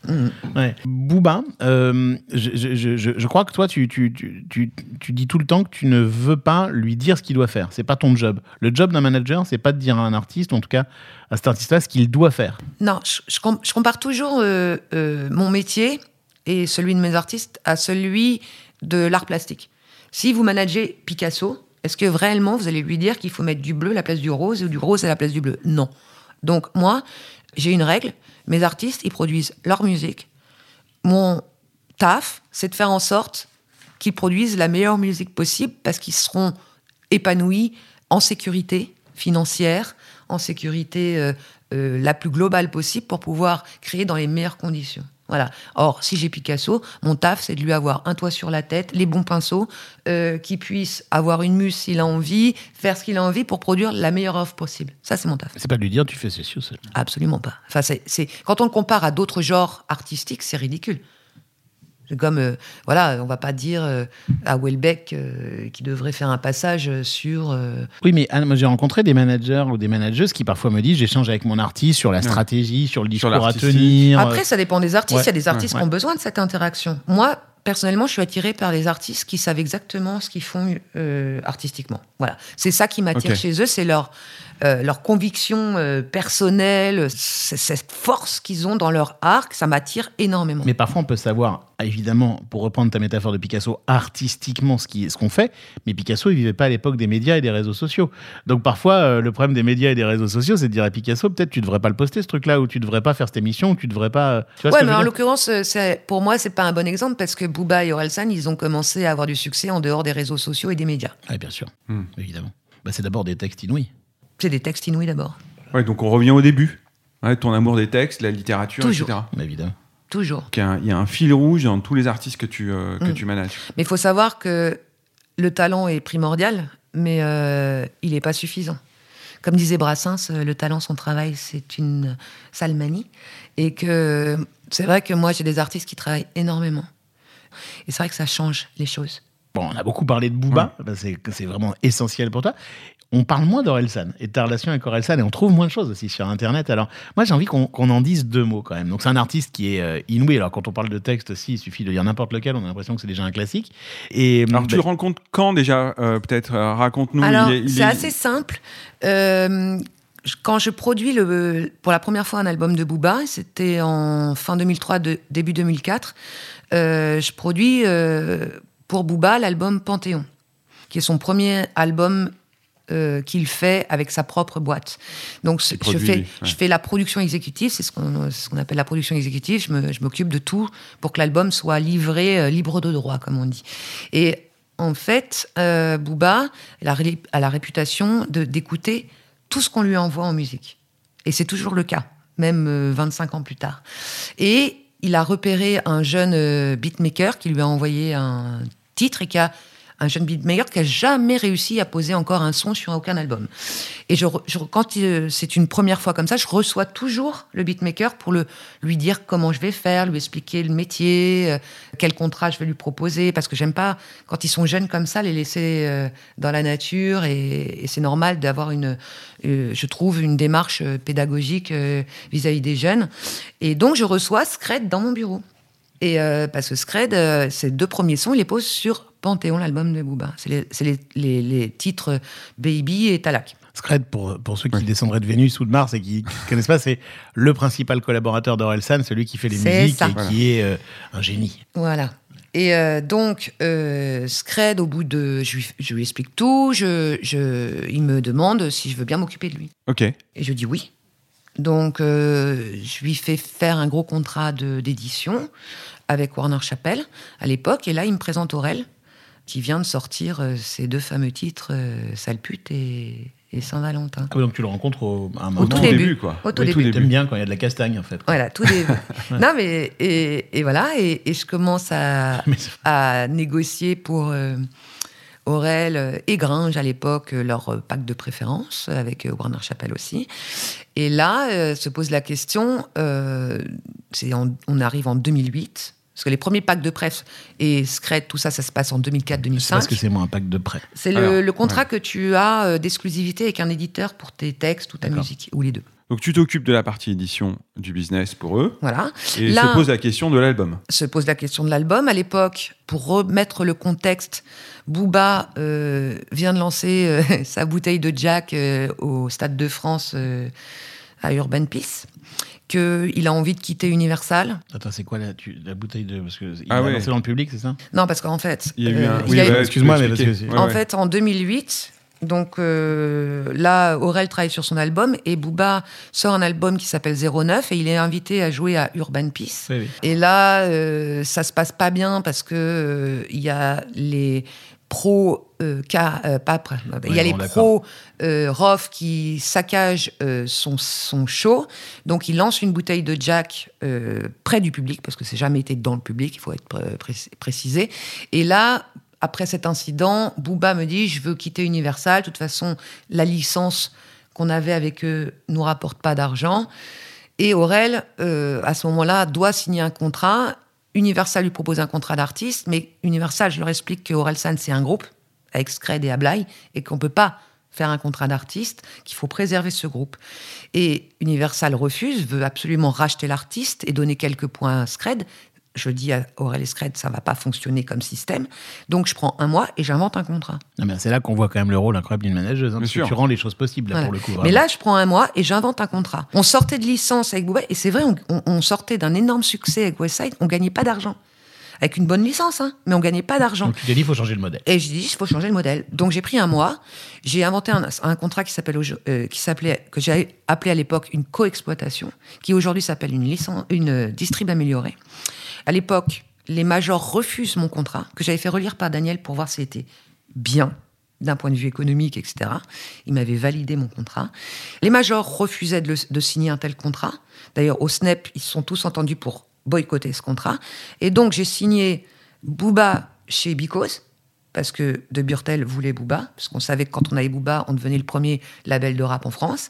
Ouais. Booba, euh, je, je- je- crois que toi, tu, tu, tu, tu, tu dis tout le temps que tu ne veux pas lui dire ce qu'il doit faire. C'est pas ton job. Le job d'un manager, c'est pas de dire à un artiste, en tout cas à cet artiste-là, ce qu'il doit faire. Non, je, je com- je compare toujours euh, euh, mon métier et celui de mes artistes à celui de l'art plastique. Si vous managez Picasso, est-ce que réellement vous allez lui dire qu'il faut mettre du bleu à la place du rose ou du rose à la place du bleu? Non. Donc moi, j'ai une règle. Mes artistes, ils produisent leur musique. Mon taf, c'est de faire en sorte qu'ils produisent la meilleure musique possible parce qu'ils seront épanouis en sécurité financière, en sécurité euh, euh, la plus globale possible pour pouvoir créer dans les meilleures conditions. Voilà. Or, si j'ai Picasso, mon taf, c'est de lui avoir un toit sur la tête, les bons pinceaux, euh, qu'il puisse avoir une muse s'il a envie, faire ce qu'il a envie pour produire la meilleure œuvre possible. Ça, c'est mon taf. C'est pas de lui dire, tu fais ceci ou cela. Absolument pas. Enfin, c'est, c'est- quand on le compare à d'autres genres artistiques, c'est ridicule. C'est comme, euh, voilà, on va pas dire euh, à Welbeck euh, qui devrait faire un passage sur. euh, Oui, mais Anne, moi j'ai rencontré des managers ou des manageuses qui parfois me disent j'échange avec mon artiste sur la stratégie, sur le Sur discours à tenir. Après, ça dépend des artistes. ouais, Il y a des artistes ouais, qui ont besoin de cette interaction. Moi, personnellement, je suis attirée par les artistes qui savent exactement ce qu'ils font euh, artistiquement. Voilà. C'est ça qui m'attire chez eux, c'est leur, euh, leur conviction euh, personnelle, cette force qu'ils ont dans leur art, ça m'attire énormément. Mais parfois, on peut savoir, évidemment, pour reprendre ta métaphore de Picasso, artistiquement ce qui- ce qu'on fait. Mais Picasso, il vivait pas à l'époque des médias et des réseaux sociaux. Donc parfois, euh, le problème des médias et des réseaux sociaux, c'est de dire à Picasso, peut-être tu devrais pas le poster ce truc-là, ou tu devrais pas faire cette émission, ou tu devrais pas. Tu vois ce Ouais, que mais en l'occurrence, pour moi, c'est pas un bon exemple parce que Booba et Orelsan, ils ont commencé à avoir du succès en dehors des réseaux sociaux et des médias. Ouais, bien sûr, Hmm. évidemment. Bah, c'est d'abord des textes inouïs. C'est des textes inouïs d'abord. Ouais, donc on revient au début. Ouais, ton amour des textes, la littérature, Toujours. etc. Bah, évidemment. Toujours. Il y, a un- il y a un fil rouge dans tous les artistes que tu, euh, que Mm. tu manages. Mais il faut savoir que le talent est primordial, mais euh, il n'est pas suffisant. Comme disait Brassens, euh, le talent, son travail, c'est une sale manie. Et que c'est vrai que moi, j'ai des artistes qui travaillent énormément. Et c'est vrai que ça change les choses. Bon, on a beaucoup parlé de Booba, bah, c'est c'est vraiment essentiel pour toi. On parle moins d'Orelsan et de ta relation avec Orelsan et on trouve moins de choses aussi sur Internet. Alors, moi, j'ai envie qu'on qu'on en dise deux mots quand même. Donc, c'est un artiste qui est euh, inouï. Alors, quand on parle de texte aussi, il suffit de dire n'importe lequel, on a l'impression que c'est déjà un classique. Et Alors tu bah, le rencontres quand déjà euh, Peut-être euh, raconte-nous. Alors, il est- il c'est est- assez simple. Euh, quand je produis le, pour la première fois un album de Booba, c'était en fin 2003, de- début 2004, euh, je produis euh, pour Booba l'album Panthéon, qui est son premier album euh, qu'il fait avec sa propre boîte. Donc je produit, fais, lui, ouais. je fais la production exécutive, c'est ce qu'on ce appelle la production exécutive. Je m'occupe de tout pour que l'album soit livré libre de droit, comme on dit. Et en fait, Booba elle a, la réputation d'écouter tout ce qu'on lui envoie en musique. Et c'est toujours le cas, même euh, 25 ans plus tard. Et il a repéré un jeune euh, beatmaker qui lui a envoyé un titre et qui a un jeune beatmaker qui a jamais réussi à poser encore un son sur aucun album. Et je, je- quand il- c'est une première fois comme ça, je reçois toujours le beatmaker pour le, lui dire comment je vais faire, lui expliquer le métier, euh, quel contrat je vais lui proposer, parce que j'aime pas quand ils sont jeunes comme ça les laisser euh, dans la nature et, et c'est normal d'avoir une, euh, je trouve une démarche euh, pédagogique euh, vis-à-vis des jeunes. Et donc je reçois Scred dans mon bureau. Et euh, parce que Scred, euh, ses deux premiers sons, il les pose sur Panthéon, l'album de Booba. C'est les, c'est les- les- les titres Baby et Talak. Scred, pour, pour ceux qui descendraient de Vénus ou de Mars et qui ne connaissent pas, c'est le principal collaborateur d'Orelsan, celui qui fait les musiques ça. et qui est euh, un génie. Voilà. Et euh, donc, euh, Scred, au bout de. Je lui, je lui explique tout. Je, je, il me demande si je veux bien m'occuper de lui. Ok. Et je dis oui. Donc, euh, je lui fais faire un gros contrat d'édition avec Warner Chappell à l'époque. Et là, il me présente Aurel, qui vient de sortir euh, ses deux fameux titres, euh, Sale pute et, et Saint-Valentin. Ah oui, donc tu le rencontres au, à un Au tout au début. début, quoi. Au tout Oui, début. T'aimes bien quand il y a de la castagne, en fait. Voilà, tout début. non, mais et, et voilà, et, et je commence à négocier pour euh, Aurel euh, et Gringe à l'époque euh, leur euh, pack de préférence avec Warner Chappell aussi. Et là euh, se pose la question. euh, c'est en- on arrive en 2008. Parce que les premiers packs de presse et Scred, tout ça, ça se passe en 2004-2005. C'est parce que c'est moi un pack de prêt. C'est le, le contrat que tu as d'exclusivité avec un éditeur pour tes textes ou ta D'accord. musique, ou les deux. Donc tu t'occupes de la partie édition du business pour eux Voilà. et Là- se pose la question de l'album. se pose la question de l'album. À l'époque, pour remettre le contexte, Booba euh, vient de lancer euh, sa bouteille de Jack euh, au Stade de France euh, à Urban Peace, qu'il a envie de quitter Universal. Attends, c'est quoi la, tu- la bouteille de. Parce que il Ah a ouais. lancé dans le public, c'est ça? Non, parce qu'en fait, Il y a eu un. euh, oui, eu- Excuse-moi, mais parce que Ouais, en ouais. fait, en 2008, donc euh, là, Aurel travaille sur son album et Booba sort un album qui s'appelle 09 et il est invité à jouer à Urban Peace. Oui, oui. Et là, euh, ça se passe pas bien parce que euh, il y a les pros, euh, ca- euh, pas pr- il y a les pros Rof qui saccagent son, son show. Donc, il lance une bouteille de Jack près du public parce que c'est jamais été dans le public, il faut être pré- pré- précisé. Et là, après cet incident, Booba me dit je veux quitter Universal. De toute façon, la licence qu'on avait avec eux nous rapporte pas d'argent. Et Aurel, euh, à ce moment-là, doit signer un contrat. Universal lui propose un contrat d'artiste, mais Universal, je leur explique que Orelsan, c'est un groupe, avec Scred et Ablai, et qu'on ne peut pas faire un contrat d'artiste, qu'il faut préserver ce groupe. Et Universal refuse, veut absolument racheter l'artiste et donner quelques points à Scred. Je dis à Aurel et Scred, ça va pas fonctionner comme système. Donc je prends un mois et j'invente un contrat. Mais c'est là qu'on voit quand même le rôle incroyable d'une manageuse. hein, parce que sûr. tu rends les choses possibles, là, Voilà. pour le coup. Mais là, je prends un mois et j'invente un contrat. On sortait de licence avec Booba, et c'est vrai, on, on- on sortait d'un énorme succès avec Westside, on gagnait pas d'argent. Avec une bonne licence, hein, mais on gagnait pas d'argent. Donc tu t'es dit, il faut changer le modèle. Et j'ai dit, il faut changer le modèle. Donc j'ai pris un mois, j'ai inventé un, un contrat qui s'appelle, aujo- euh, qui s'appelait, que j'ai appelé à l'époque une coexploitation, qui aujourd'hui s'appelle une licence, une euh, distrib améliorée. À l'époque, les majors refusent mon contrat, que j'avais fait relire par Daniel pour voir s'il était bien d'un point de vue économique, etc. Il m'avait validé mon contrat. Les majors refusaient de, de signer un tel contrat. D'ailleurs, au SNEP, ils se sont tous entendus pour boycotter ce contrat. Et donc, j'ai signé Booba chez Bicos, parce que De Burtel voulait Booba, parce qu'on savait que quand on avait Booba, on devenait le premier label de rap en France.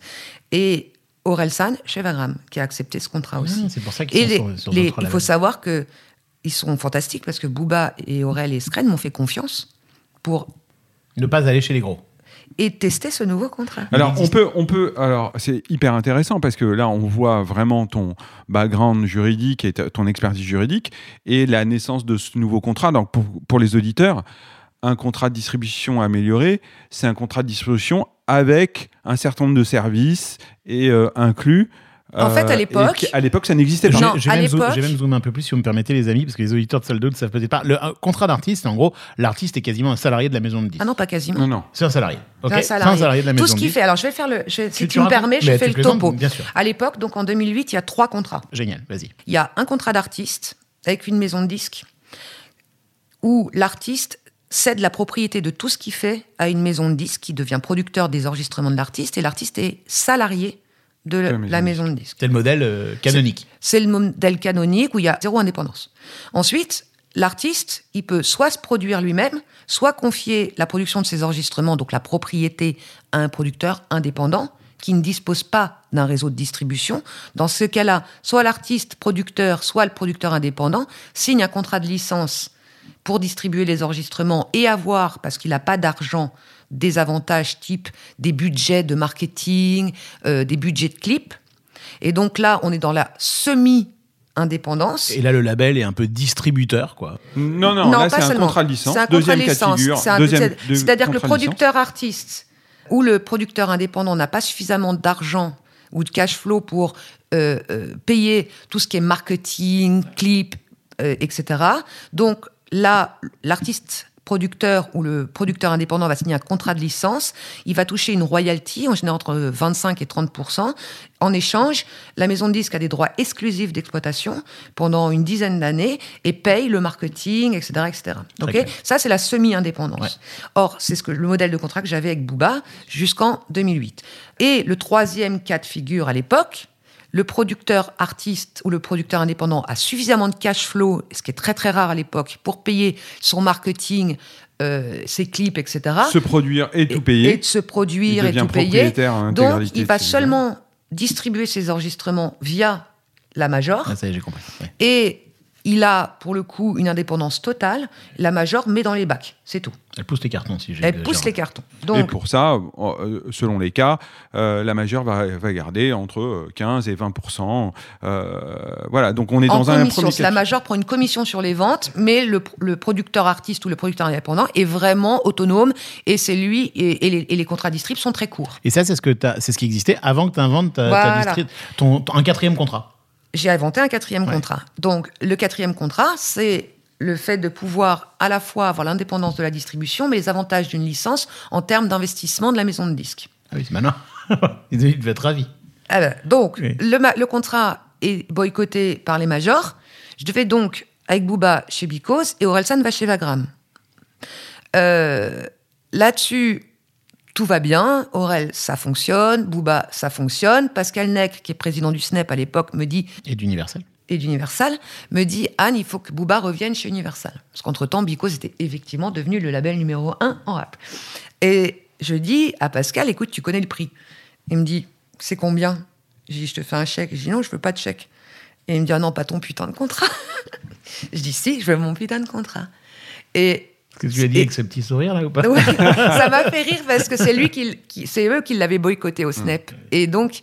Et Orelsan chez Vagram, qui a accepté ce contrat aussi. Ah, c'est pour ça qu'ils Et sont les- sur- sur les- d'autres il faut savoir que ils sont fantastiques parce que Booba et Aurel et Scred m'ont fait confiance pour Ne pas aller chez les gros. et tester ce nouveau contrat. Alors on peut, on peut, alors c'est hyper intéressant parce que là on voit vraiment ton background juridique et ton expertise juridique et la naissance de ce nouveau contrat. Donc pour, pour les auditeurs, un contrat de distribution amélioré, c'est un contrat de distribution avec un certain nombre de services et euh, inclus. En fait, à et l'époque- à l'époque, ça n'existait pas. Non, je, vais à même zoom- même zoomer un peu plus si vous me permettez, les amis, parce que les auditeurs de Sold Out ne savent peut-être pas. Le un contrat d'artiste, en gros, l'artiste est quasiment un salarié de la maison de disques. Ah non, pas quasiment. Non, non. C'est un salarié. C'est un salarié. Un salarié de la maison Tout ce qu'il fait. Alors, je vais faire le. je- si Tu- tu, tu me permets, je fais le topo. bien sûr. À l'époque, donc en 2008, il y a trois contrats. Génial, vas-y. Il y a un contrat d'artiste avec une maison de disques où l'artiste cède la propriété de tout ce qu'il fait à une maison de disques qui devient producteur des enregistrements de l'artiste et l'artiste est salarié de la, maison la de maison de disques. C'est le modèle euh, canonique. C'est le modèle canonique où il y a zéro indépendance. Ensuite, l'artiste, il peut soit se produire lui-même, soit confier la production de ses enregistrements, donc la propriété, à un producteur indépendant qui ne dispose pas d'un réseau de distribution. Dans ce cas-là, soit l'artiste producteur, soit le producteur indépendant signe un contrat de licence pour distribuer les enregistrements et avoir, parce qu'il n'a pas d'argent, des avantages type des budgets de marketing, euh, des budgets de clips. Et donc là, on est dans la semi-indépendance. Et là, le label est un peu distributeur, quoi. Non, non, là c'est un seulement. contrat de licence. C'est un contrat deuxième de licence. C'est-à-dire que le producteur artiste ou le producteur indépendant n'a pas suffisamment d'argent ou de cash flow pour euh, euh, payer tout ce qui est marketing, clip, euh, etc. Donc là, l'artiste producteur ou le producteur indépendant va signer un contrat de licence, il va toucher une royalty, en général entre 25 et 30% En échange, la maison de disque a des droits exclusifs d'exploitation pendant une dizaine d'années et paye le marketing, etc. etc. Ok? clair. Ça, c'est la semi-indépendance. Ouais. Or, c'est ce que le modèle de contrat que j'avais avec Booba jusqu'en 2008. Et le troisième cas de figure à l'époque, le producteur artiste ou le producteur indépendant a suffisamment de cash flow, ce qui est très très rare à l'époque, pour payer son marketing, euh, ses clips, etc. Se produire et tout payer. Et de se produire Il et tout payer. en Donc, il va seulement distribuer ses enregistrements via la Major. Ah, ça y est, j'ai compris. Ouais. Et il a, pour le coup, une indépendance totale. La Major met dans les bacs. C'est tout. Elle pousse les cartons, si j'ai Elle pousse les cartons. Donc, et pour ça, euh, selon les cas, euh, la majeure va, va garder entre euh, 15 et 20% euh, Voilà, donc on est en dans un commission, premier la Major prend une commission sur les ventes, mais le, le producteur artiste ou le producteur indépendant est vraiment autonome et c'est lui et, et les, et les contrats distrib sont très courts. Et ça, c'est ce, que t'as- c'est ce qui existait avant que tu inventes ta, ta Voilà. distri- ton, ton- un quatrième contrat. J'ai inventé un quatrième Ouais. contrat. Donc le quatrième contrat, c'est le fait de pouvoir à la fois avoir l'indépendance de la distribution, mais les avantages d'une licence en termes d'investissement de la maison de disques. Ah oui, c'est malin. il devait être ravi. Alors, donc, Oui. le, ma- le contrat est boycotté par les majors. Je devais donc, avec Booba chez Bicos et Orelsan va chez Vagram. Euh, Là-dessus, tout va bien. Aurel, ça fonctionne. Booba, ça fonctionne. Pascal Nec, qui est président du SNEP à l'époque, me dit, Et d'Universal. et d'Universal, me dit Anne, il faut que Booba revienne chez Universal. Parce qu'entre-temps, Bicos était effectivement devenu le label numéro un en rap. Et je dis à Pascal, écoute, tu connais le prix. Il me dit, c'est combien? Je dis, je te fais un chèque. Je dis, non, je veux pas de chèque. Et il me dit, ah non, pas ton putain de contrat. je dis, si, je veux mon putain de contrat. Et que tu lui as dit Et- avec ce petit sourire là ou pas? Ouais, ça m'a fait rire parce que c'est lui qui, qui- c'est eux qui l'avaient boycotté au Snap. Et donc,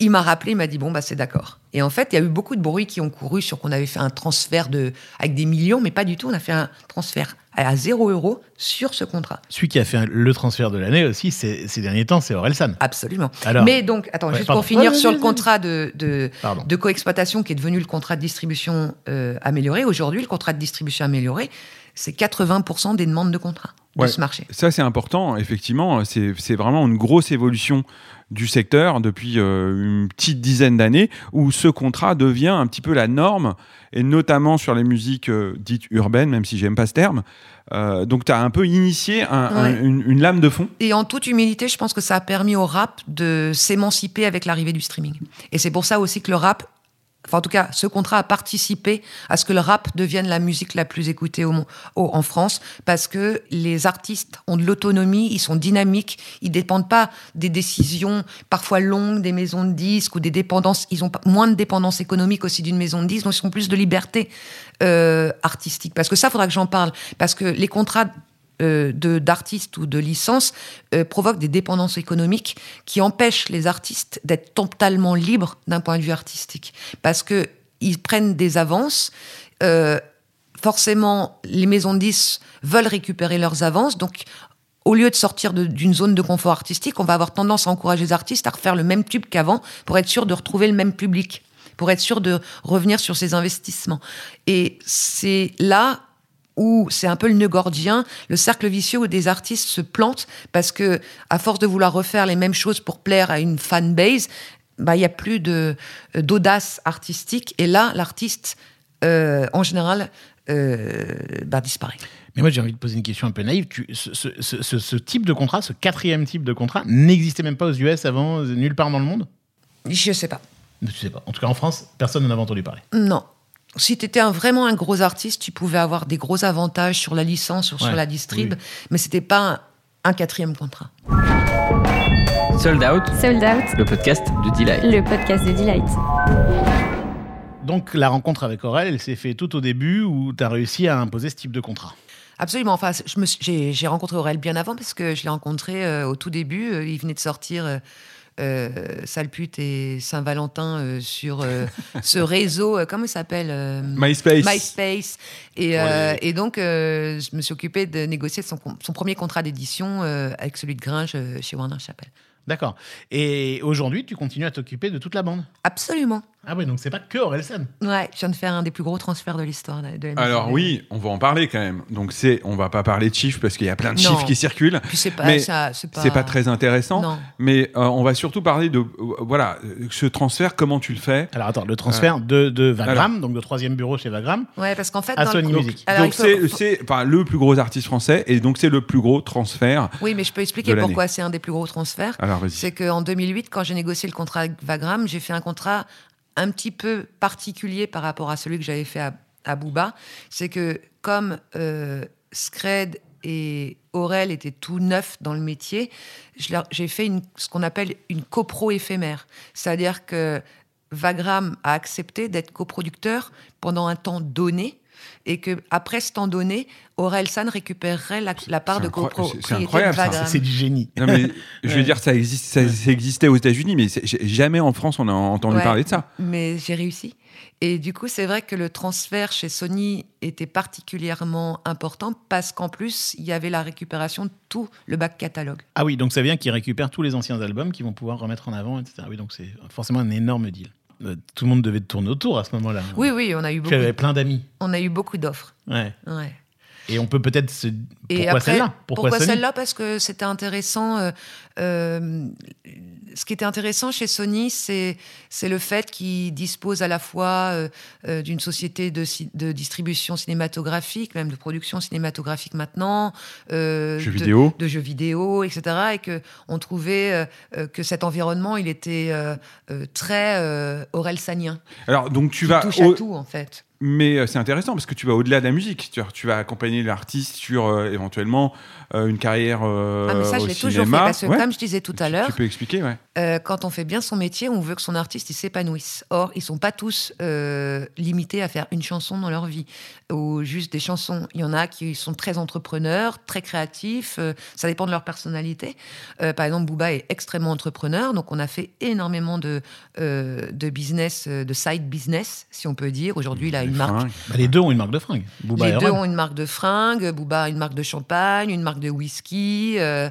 il m'a rappelé, il m'a dit bon bah c'est d'accord. Et en fait, il y a eu beaucoup de bruits qui ont couru sur qu'on avait fait un transfert de avec des millions, mais pas du tout. On a fait un transfert à zéro euro sur ce contrat. Celui qui a fait un- le transfert de l'année aussi ces derniers temps, c'est Orelsan. Absolument. Alors- mais donc, attends, Ouais, juste pardon. pour finir Ouais, sur le contrat de, de, de coexploitation qui est devenu le contrat de distribution euh, amélioré. Aujourd'hui, le contrat de distribution amélioré, c'est 80% des demandes de contrat de ce marché. Ça, c'est important, effectivement. C'est vraiment une grosse évolution du secteur depuis euh, une petite dizaine d'années où ce contrat devient un petit peu la norme, et notamment sur les musiques euh, dites urbaines, même si j'aime pas ce terme. Euh, donc, tu as un peu initié un- un- Ouais. une, une lame de fond. Et en toute humilité, je pense que ça a permis au rap de s'émanciper avec l'arrivée du streaming. Et c'est pour ça aussi que le rap, enfin en tout cas, ce contrat a participé à ce que le rap devienne la musique la plus écoutée en France, parce que les artistes ont de l'autonomie, ils sont dynamiques, ils dépendent pas des décisions parfois longues des maisons de disques ou des dépendances, ils ont moins de dépendance économique aussi d'une maison de disques, donc ils ont plus de liberté euh, artistique. Parce que ça, faudra que j'en parle, parce que les contrats d'artistes ou de licences euh, provoquent des dépendances économiques qui empêchent les artistes d'être totalement libres d'un point de vue artistique parce que ils prennent des avances euh, forcément les maisons de disques veulent récupérer leurs avances donc au lieu de sortir d'une zone de confort artistique, on va avoir tendance à encourager les artistes à refaire le même tube qu'avant pour être sûr de retrouver le même public, pour être sûr de revenir sur ses investissements. Et c'est là où c'est un peu le nœud gordien, le cercle vicieux où des artistes se plantent parce que, à force de vouloir refaire les mêmes choses pour plaire à une fan base, bah, il y a plus de, d'audace artistique. Et là, l'artiste, euh, en général, euh, bah, disparaît. Mais moi j'ai envie de poser une question un peu naïve. Tu- ce, ce- ce- ce- ce type de contrat, ce quatrième type de contrat, n'existait même pas aux US avant, euh, nulle part dans le monde? Je sais pas. Tu sais pas. En tout cas en France, personne n'en avait entendu parler. Non. Si tu étais un, vraiment un gros artiste, tu pouvais avoir des gros avantages sur la licence ou sur la distrib, oui. mais c'était pas un, un quatrième contrat. Sold Out, Sold Out, le podcast de Delight. le podcast de Delight. Donc la rencontre avec Aurel, elle s'est faite tout au début où tu as réussi à imposer ce type de contrat. Absolument. Enfin, j'ai rencontré Aurel bien avant parce que je l'ai rencontré euh, au tout début. Euh, il venait de sortir euh, euh, Sale pute et Saint-Valentin euh, sur euh, ce réseau. comment il s'appelle MySpace. MySpace. Et, et donc, je me suis occupée de négocier son, premier contrat d'édition avec celui de Gringe chez Warner Chappell. D'accord. Et aujourd'hui, tu continues à t'occuper de toute la bande Absolument. Ah oui, donc c'est pas que Orelsan. Ouais, je viens de faire un des plus gros transferts de l'histoire de la Alors oui, on va en parler quand même. Donc c'est, on va pas parler de chiffres parce qu'il y a plein de Non. chiffres qui circulent. Puis c'est pas, mais ça, c'est pas, C'est pas très intéressant. Non. Mais euh, on va surtout parler de, euh, voilà, ce transfert, comment tu le fais? Alors attends, le transfert de, de Vagram, donc de troisième bureau chez Vagram. Ouais, parce qu'en fait, À dans Sony le... Music. Alors, Donc c'est, faut- c'est, enfin, le plus gros artiste français et donc c'est le plus gros transfert. Oui, mais je peux expliquer pourquoi c'est un des plus gros transferts. Alors vas-y. C'est qu'en 2008, quand j'ai négocié le contrat avec Vagram, j'ai fait un contrat un petit peu particulier par rapport à celui que j'avais fait à, à Booba. C'est que comme euh, Scred et Aurel étaient tout neufs dans le métier, j'ai fait ce qu'on appelle une copro éphémère. C'est-à-dire que Vagram a accepté d'être coproducteur pendant un temps donné et que après ce temps donné, Aurel San récupérerait la, la part de incro- c'est- incroyable. C'est du génie. Non, mais je veux dire, ça, existe, ça, ça existait aux États-Unis, mais jamais en France on a entendu Ouais, parler de ça. Mais j'ai réussi. Et du coup, c'est vrai que le transfert chez Sony était particulièrement important parce qu'en plus, il y avait la récupération de tout le back catalogue. Ah oui, donc ça vient qu'ils récupèrent tous les anciens albums qu'ils vont pouvoir remettre en avant, etc. Oui, donc c'est forcément un énorme deal. Euh, Tout le monde devait te tourner autour à ce moment-là. Oui, oui, on a eu Tu beaucoup, avais plein d'amis. on a eu beaucoup d'offres. Ouais. Ouais. Et on peut peut-être se. Et Pourquoi après, celle-là? Pourquoi, Sony? celle-là? Parce que c'était intéressant. euh, euh, ce qui était intéressant chez Sony, c'est c'est le fait qu'ils disposent à la fois euh, d'une société de, distribution cinématographique, même de production cinématographique maintenant, euh, Jeux de- vidéo. de jeux vidéo, etc. Et que on trouvait que cet environnement, il était très euh, orelsanien. Alors donc tu Il vas, touche au- à tout en fait. Mais euh, c'est intéressant parce que tu vas au-delà de la musique. Tu, tu vas accompagner l'artiste sur euh, éventuellement euh, une carrière euh, ah mais ça, je au l'ai toujours fait parce que Ouais. comme je disais tout à l'heure, Tu peux expliquer, ouais. Quand on fait bien son métier, on veut que son artiste il s'épanouisse. Or, ils sont pas tous limités à faire une chanson dans leur vie ou juste des chansons. Il y en a qui sont très entrepreneurs, très créatifs. ça dépend de leur personnalité. Par exemple, Booba est extrêmement entrepreneur, donc on a fait énormément de de business, de side business, si on peut dire. Aujourd'hui, il a Les une marque fringues. Bah, les deux ont une marque de fringues. Booba les deux ont une marque de fringues. Booba a une marque de champagne, une marque de whisky. euh,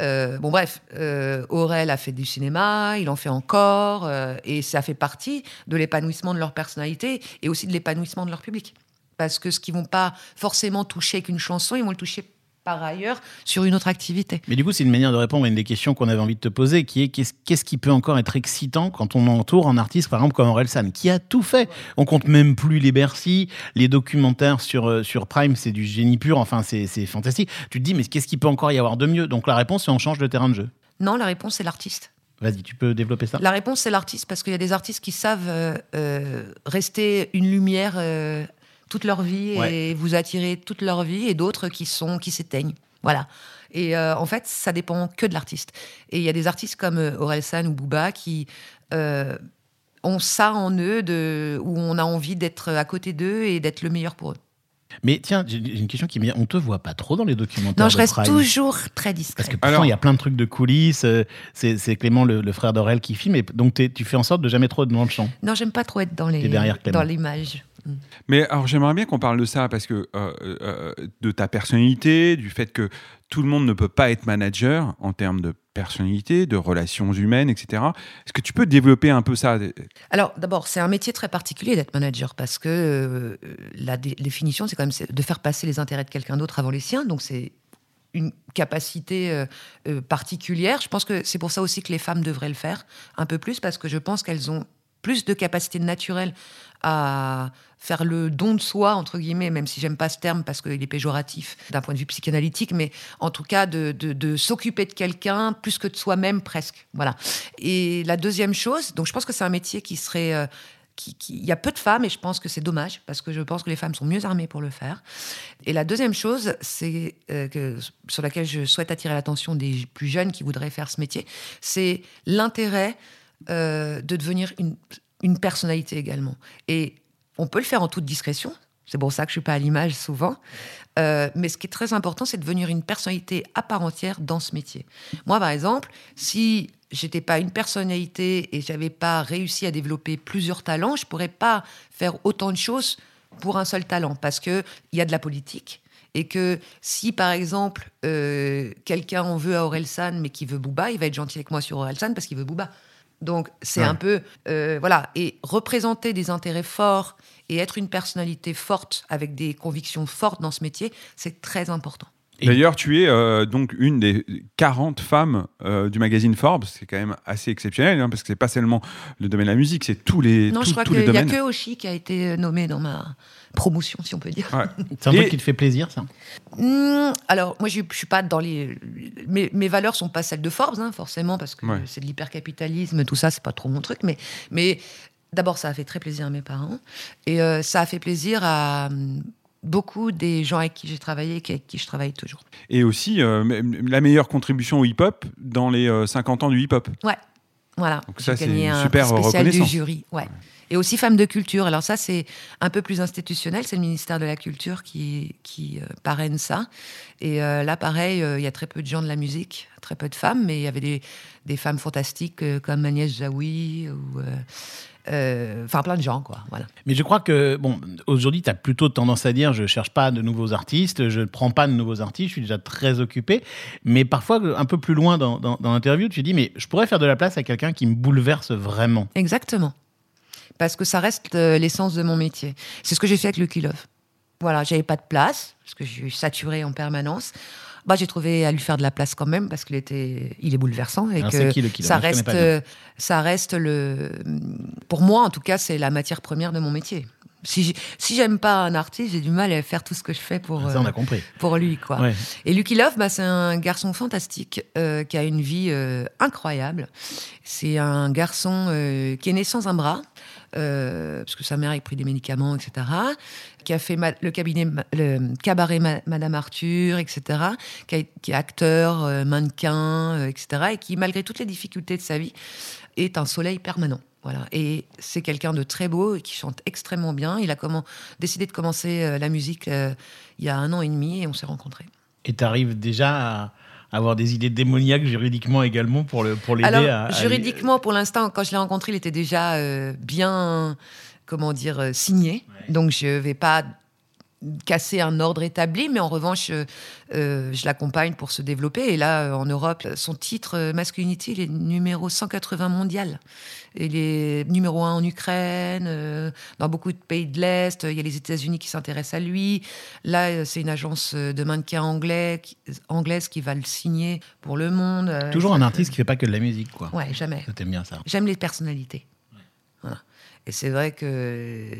euh, bon, bref, euh, Aurel a fait du cinéma, il en fait encore. euh, et ça fait partie de l'épanouissement de leur personnalité et aussi de l'épanouissement de leur public. Parce que ce qu'ils vont pas forcément toucher avec une chanson, ils vont le toucher par ailleurs sur une autre activité. Mais du coup, c'est une manière de répondre à une des questions qu'on avait envie de te poser, qui est qu'est-ce qui peut encore être excitant quand on entoure un artiste, par exemple, comme Orelsan, qui a tout fait On compte même plus les Bercy, les documentaires sur, euh, sur Prime, c'est du génie pur, enfin, c'est fantastique. Tu te dis, mais qu'est-ce qu'il peut encore y avoir de mieux? Donc la réponse, c'est on change de terrain de jeu. Non, la réponse, c'est l'artiste. Vas-y, tu peux développer ça? La réponse, c'est l'artiste, parce qu'il y a des artistes qui savent euh, euh, rester une lumière euh, toute leur vie Ouais. et vous attirer toute leur vie, et d'autres qui sont qui s'éteignent. Voilà. Et euh, en fait, ça dépend que de l'artiste. Et il y a des artistes comme euh, Orelsan ou Booba qui euh, ont ça en eux, de, où on a envie d'être à côté d'eux et d'être le meilleur pour eux. Mais tiens, j'ai une question qui me vient. On te voit pas trop dans les documentaires Non, je de reste Prime. toujours très discrète. Parce que pourtant, il y a plein de trucs de coulisses. euh, C'est Clément, le, le frère d'Aurel, qui filme. Et donc, tu fais en sorte de jamais trop être dans le champ. Non, j'aime pas trop être dans les T'es derrière Clément. dans l'image. Mm. Mais alors j'aimerais bien qu'on parle de ça parce que euh, euh, de ta personnalité, du fait que tout le monde ne peut pas être manager en termes de personnalité, de relations humaines, etc. Est-ce que tu peux développer un peu ça? Alors, d'abord, c'est un métier très particulier d'être manager parce que euh, la dé- définition, c'est quand même de faire passer les intérêts de quelqu'un d'autre avant les siens. Donc, c'est une capacité euh, euh, particulière. Je pense que c'est pour ça aussi que les femmes devraient le faire un peu plus parce que je pense qu'elles ont plus de capacité naturelle à faire le don de soi, entre guillemets, même si j'aime pas ce terme parce qu'il est péjoratif d'un point de vue psychanalytique, mais en tout cas de, s'occuper de quelqu'un plus que de soi-même presque. Voilà. Et la deuxième chose, donc je pense que c'est un métier qui serait... euh, qui- il y a peu de femmes et je pense que c'est dommage parce que je pense que les femmes sont mieux armées pour le faire. Et la deuxième chose, c'est euh, sur laquelle je souhaite attirer l'attention des plus jeunes qui voudraient faire ce métier, c'est l'intérêt euh, de devenir une, une personnalité également. Et on peut le faire en toute discrétion. C'est pour ça que je suis pas à l'image souvent. Euh, mais ce qui est très important, c'est de devenir une personnalité à part entière dans ce métier. Moi, par exemple, si j'étais pas une personnalité et j'avais pas réussi à développer plusieurs talents, je pourrais pas faire autant de choses pour un seul talent parce que il y a de la politique Et que si, par exemple, euh, quelqu'un en veut à Orelsan, mais qui veut Booba, il va être gentil avec moi sur Orelsan parce qu'il veut Booba. Donc, c'est Ouais. un peu. euh, voilà. Et représenter des intérêts forts et être une personnalité forte avec des convictions fortes dans ce métier, c'est très important. D'ailleurs, tu es euh, donc une des 40 femmes euh, du magazine Forbes. C'est quand même assez exceptionnel, hein, parce que c'est pas seulement le domaine de la musique, c'est tous les, non, tous, je crois qu'il n'y a domaines. que Oshi qui a été nommé dans ma promotion, si on peut dire. Ouais. C'est un Et- truc qui te fait plaisir, ça? Hmm, alors, moi, je ne suis pas dans les. Mes, mes valeurs sont pas celles de Forbes, hein, forcément, parce que Ouais. c'est de l'hypercapitalisme, tout ça, c'est pas trop mon truc. Mais, mais d'abord, ça a fait très plaisir à mes parents. Et euh, ça a fait plaisir à beaucoup des gens avec qui j'ai travaillé et avec qui je travaille toujours. Et aussi euh, la meilleure contribution au hip-hop dans les euh, 50 ans du hip-hop. Ouais, voilà. Donc ça, c'est super prix spécial du jury. Ouais. Et aussi femme de culture. Alors ça, c'est un peu plus institutionnel. C'est le ministère de la Culture qui, qui euh, parraine ça. Et euh, là, pareil, euh, il y a très peu de gens de la musique, très peu de femmes, mais il y avait des, des femmes fantastiques euh, comme Agnès Jaoui ou... euh, euh, Enfin, plein de gens, quoi. Voilà. Mais je crois que, bon, aujourd'hui, tu as plutôt tendance à dire je cherche pas de nouveaux artistes, je ne prends pas de nouveaux artistes, je suis déjà très occupé. Mais parfois, un peu plus loin dans, dans, dans l'interview, tu dis mais je pourrais faire de la place à quelqu'un qui me bouleverse vraiment. Exactement. Parce que ça reste euh, l'essence de mon métier. C'est ce que j'ai fait avec Lucky Love. Voilà, j'avais pas de place, parce que je suis saturée en permanence. Bah, j'ai trouvé à lui faire de la place quand même, parce qu'il était, il est bouleversant. Et Alors, que c'est qui, Love ça reste, euh, ça reste le. Pour moi, en tout cas, c'est la matière première de mon métier. Si j'ai- si j'aime pas un artiste, j'ai du mal à faire tout ce que je fais pour, Ça, on euh, a compris. pour lui, quoi. Ouais. Et Lucky Love, bah, c'est un garçon fantastique euh, qui a une vie euh, incroyable. C'est un garçon euh, qui est né sans un bras, euh, parce que sa mère a pris des médicaments, etc. Qui a fait le, cabinet, le cabaret Ma- Madame Arthur, etc. Qui, est acteur, euh, mannequin, euh, etc. Et qui, malgré toutes les difficultés de sa vie, est un soleil permanent. Voilà. Et c'est quelqu'un de très beau et qui chante extrêmement bien. Il a décidé de commencer la musique il y a un an et demi et on s'est rencontrés. Et tu arrives déjà à avoir des idées démoniaques juridiquement également pour le pour l'aider Alors, à, à- juridiquement, pour l'instant, quand je l'ai rencontré, il était déjà euh, bien, comment dire, euh, signé. Donc, je vais pas casser un ordre établi, mais en revanche, euh, euh, je l'accompagne pour se développer. Et là, euh, en Europe, son titre Masculinity, il est numéro 180 mondial. Il est numéro 1 en Ukraine, euh, dans beaucoup de pays de l'Est. Il y a les États-Unis qui s'intéressent à lui. Là, c'est une agence de mannequins anglais, qui- anglaise qui va le signer pour le monde. Euh, Toujours un artiste qui fait pas que de la musique, quoi. Ouais, jamais. T'aimes bien ça. J'aime les personnalités. Voilà. Et c'est vrai que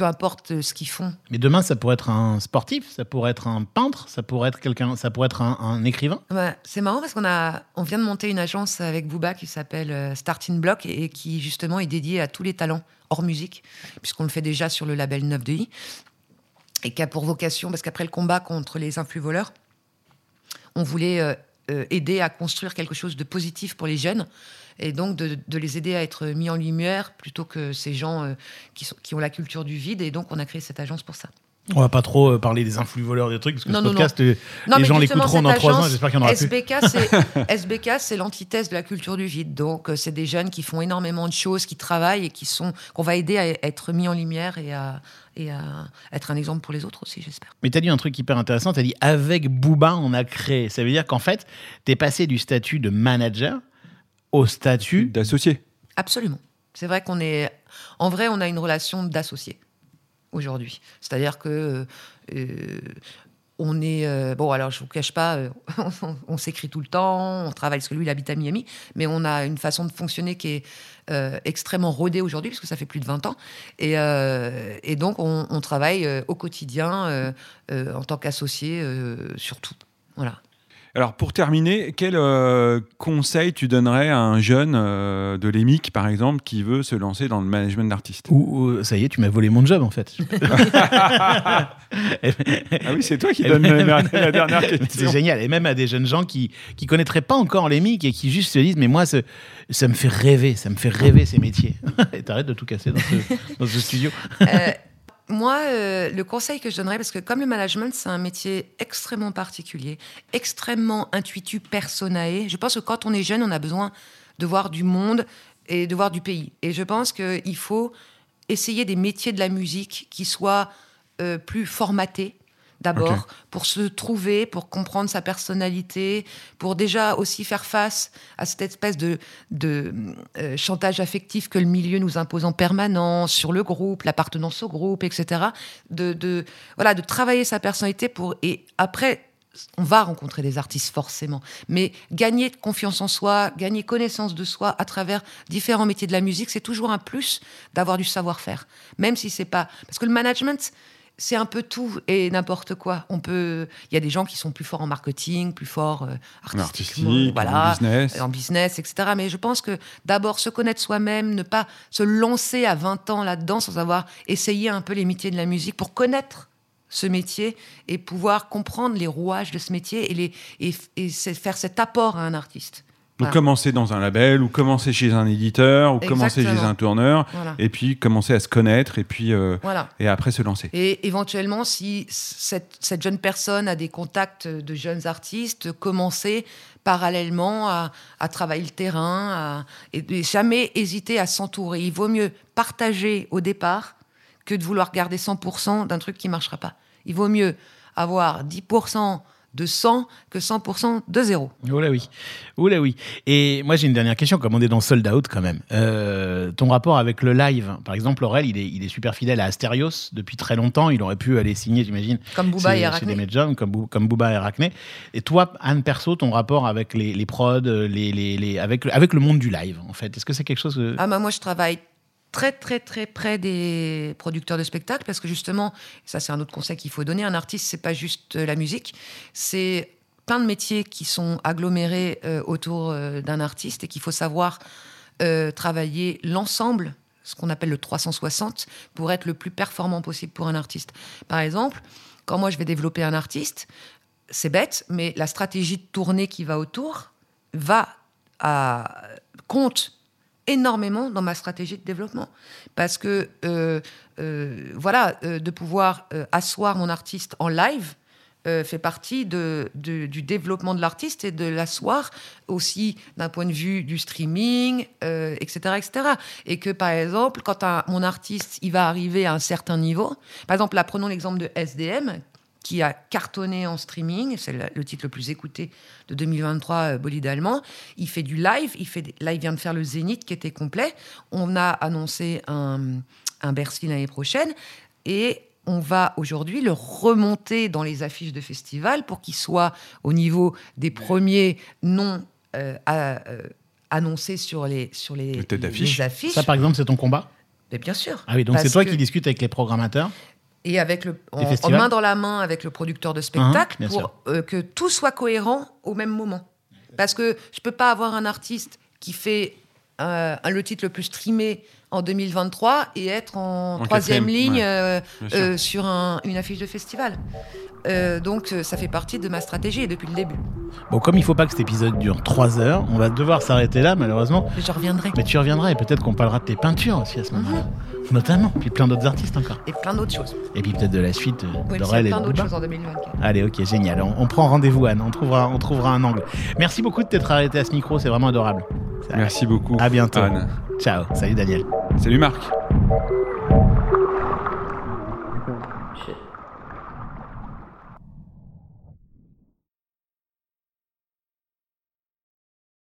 peu importe ce qu'ils font. Mais demain, ça pourrait être un sportif, ça pourrait être un peintre, ça pourrait être quelqu'un, ça pourrait être un, un écrivain. C'est marrant parce qu'on a, on vient de monter une agence avec Booba qui s'appelle euh, Starting Block et, qui justement est dédiée à tous les talents hors musique, puisqu'on le fait déjà sur le label 9 de I, et qui a pour vocation, parce qu'après le combat contre les influx voleurs, on voulait euh, euh, aider à construire quelque chose de positif pour les jeunes et donc de, de les aider à être mis en lumière plutôt que ces gens euh, qui, sont, qui ont la culture du vide. Et donc, on a créé cette agence pour ça. On va pas trop euh, parler des influx voleurs des trucs parce que Non, ce non, podcast, euh, Non, les gens l'écouteront dans trois ans. J'espère qu'il y en aura plus. SBK, c'est SBK, c'est l'antithèse de la culture du vide. Donc, c'est des jeunes qui font énormément de choses, qui travaillent et qui sont qu'on va aider à être mis en lumière et à, et à être un exemple pour les autres aussi, j'espère. Mais tu as dit un truc hyper intéressant. Tu as dit avec Booba, on a créé. Ça veut dire qu'en fait, tu es passé du statut de manager au statut. D'associé. Absolument. C'est vrai qu'on est, en vrai, on a une relation d'associés aujourd'hui. C'est-à-dire que euh, on est euh, bon. Alors, je vous cache pas, euh, on, on s'écrit tout le temps, on travaille parce que lui, il habite à Miami, mais on a une façon de fonctionner qui est euh, extrêmement rodée aujourd'hui, parce que ça fait plus de 20 ans, et, euh, et donc on, on travaille euh, au quotidien euh, euh, en tant qu'associé euh, sur tout. Voilà. Alors pour terminer, quel euh, conseil tu donnerais à un jeune euh, de l'EMIC, par exemple, qui veut se lancer dans le management d'artistes? Ou, ou- ça y est, tu m'as volé mon job en fait. Ah oui, c'est toi qui donne la, la dernière C'est question. génial. Et même à des jeunes gens qui qui connaîtraient pas encore les mics et qui juste se disent mais moi ce- ça me fait rêver, ça me fait rêver ces métiers. et t'arrêtes de tout casser dans ce, dans ce studio. Euh, moi, euh, le conseil que je donnerais, parce que comme le management, c'est un métier extrêmement particulier, extrêmement intuitu, personae. Je pense que quand on est jeune, on a besoin de voir du monde et de voir du pays. Et je pense qu'il faut essayer des métiers de la musique qui soient euh, plus formatés, d'abord, pour se trouver, pour comprendre sa personnalité, pour déjà aussi faire face à cette espèce de, de euh, chantage affectif que le milieu nous impose en permanence sur le groupe, l'appartenance au groupe, etc. De, de, voilà, de travailler sa personnalité pour et après on va rencontrer des artistes forcément, mais gagner confiance en soi, gagner connaissance de soi à travers différents métiers de la musique, c'est toujours un plus d'avoir du savoir-faire, même si c'est pas parce que le management c'est un peu tout et n'importe quoi. On peut, il y a des gens qui sont plus forts en marketing, plus forts euh, artistiquement, artistique, voilà, en business. en business, etc. Mais je pense que d'abord se connaître soi-même, ne pas se lancer à 20 ans là-dedans sans avoir essayé un peu les métiers de la musique pour connaître ce métier et pouvoir comprendre les rouages de ce métier et, les, et, et faire cet apport à un artiste. Donc Voilà. commencer dans un label, ou commencer chez un éditeur, ou commencer chez un tourneur, Voilà. et puis commencer à se connaître, et puis euh, Voilà. et après se lancer. Et éventuellement, si cette, cette jeune personne a des contacts de jeunes artistes, commencer parallèlement à, à travailler le terrain, à- et, et jamais hésiter à s'entourer. Il vaut mieux partager au départ que de vouloir garder 100% d'un truc qui ne marchera pas. Il vaut mieux avoir 10% de 100 que 100% de zéro. Oula oui. Oula oui. Et moi j'ai une dernière question, comme on est dans Sold Out quand même. Euh, ton rapport avec le live, par exemple, Aurel, il est, il est super fidèle à Asterios depuis très longtemps. Il aurait pu aller signer, j'imagine, Comme Booba chez- et chez des majors, comme, Booba et Arachné. Et toi, Anne Perso, ton rapport avec les, les prods, les, les, les- avec, le- avec le monde du live, en fait, est-ce que c'est quelque chose que- Ah bah moi je travaille très très très près des producteurs de spectacles parce que justement ça c'est un autre conseil qu'il faut donner un artiste c'est pas juste euh, la musique c'est plein de métiers qui sont agglomérés euh, autour euh, d'un artiste et qu'il faut savoir travailler l'ensemble ce qu'on appelle le 360 pour être le plus performant possible pour un artiste. Par exemple quand moi je vais développer un artiste c'est bête mais la stratégie de tournée qui va autour va à compte énormément dans ma stratégie de développement. Parce que, euh, euh, voilà, euh, de pouvoir asseoir mon artiste en live fait partie de, du développement de l'artiste et de l'asseoir aussi d'un point de vue du streaming, etc., etc. Et que, par exemple, quand un- mon artiste il va arriver à un certain niveau, par exemple, là, prenons l'exemple de SDM, qui a cartonné en streaming, c'est le, titre le plus écouté de 2023, euh, Bolide Allemand. Il fait du live, il fait, des- là il vient de faire le Zénith qui était complet. On a annoncé un, un Bercy l'année prochaine et on va aujourd'hui le remonter dans les affiches de festival pour qu'il soit au niveau des premiers noms euh, à- euh, annoncés sur les, sur les, affiches. Ça, par exemple, c'est ton combat? Mais bien sûr. Ah oui, donc c'est toi que- qui discutes avec les programmateurs et avec le en, main dans la main avec le producteur de spectacle sûr. pour euh, que tout soit cohérent au même moment. Parce que je peux pas avoir un artiste qui fait euh, le titre le plus streamé en 2023 et être en, En troisième ligne ouais, euh, euh, sur un- une affiche de festival. Euh, donc ça fait partie de ma stratégie depuis le début. Bon, comme il faut pas que cet épisode dure 3 heures, on va devoir s'arrêter là, malheureusement. Et je reviendrai. Mais tu reviendras et peut-être qu'on parlera de tes peintures aussi à ce moment-là. Notamment. Puis plein d'autres artistes encore. Et plein d'autres choses. Et puis peut-être de la suite euh, Oui, il y a d'Aurel et plein d'autres choses en 2024. Allez, ok, génial. On, on prend rendez-vous, Anne. On trouvera, on trouvera un angle. Merci beaucoup de t'être arrêté à ce micro. C'est vraiment adorable. Merci beaucoup. À bientôt. Anne. Ciao. Salut, Daniel. Salut Marc.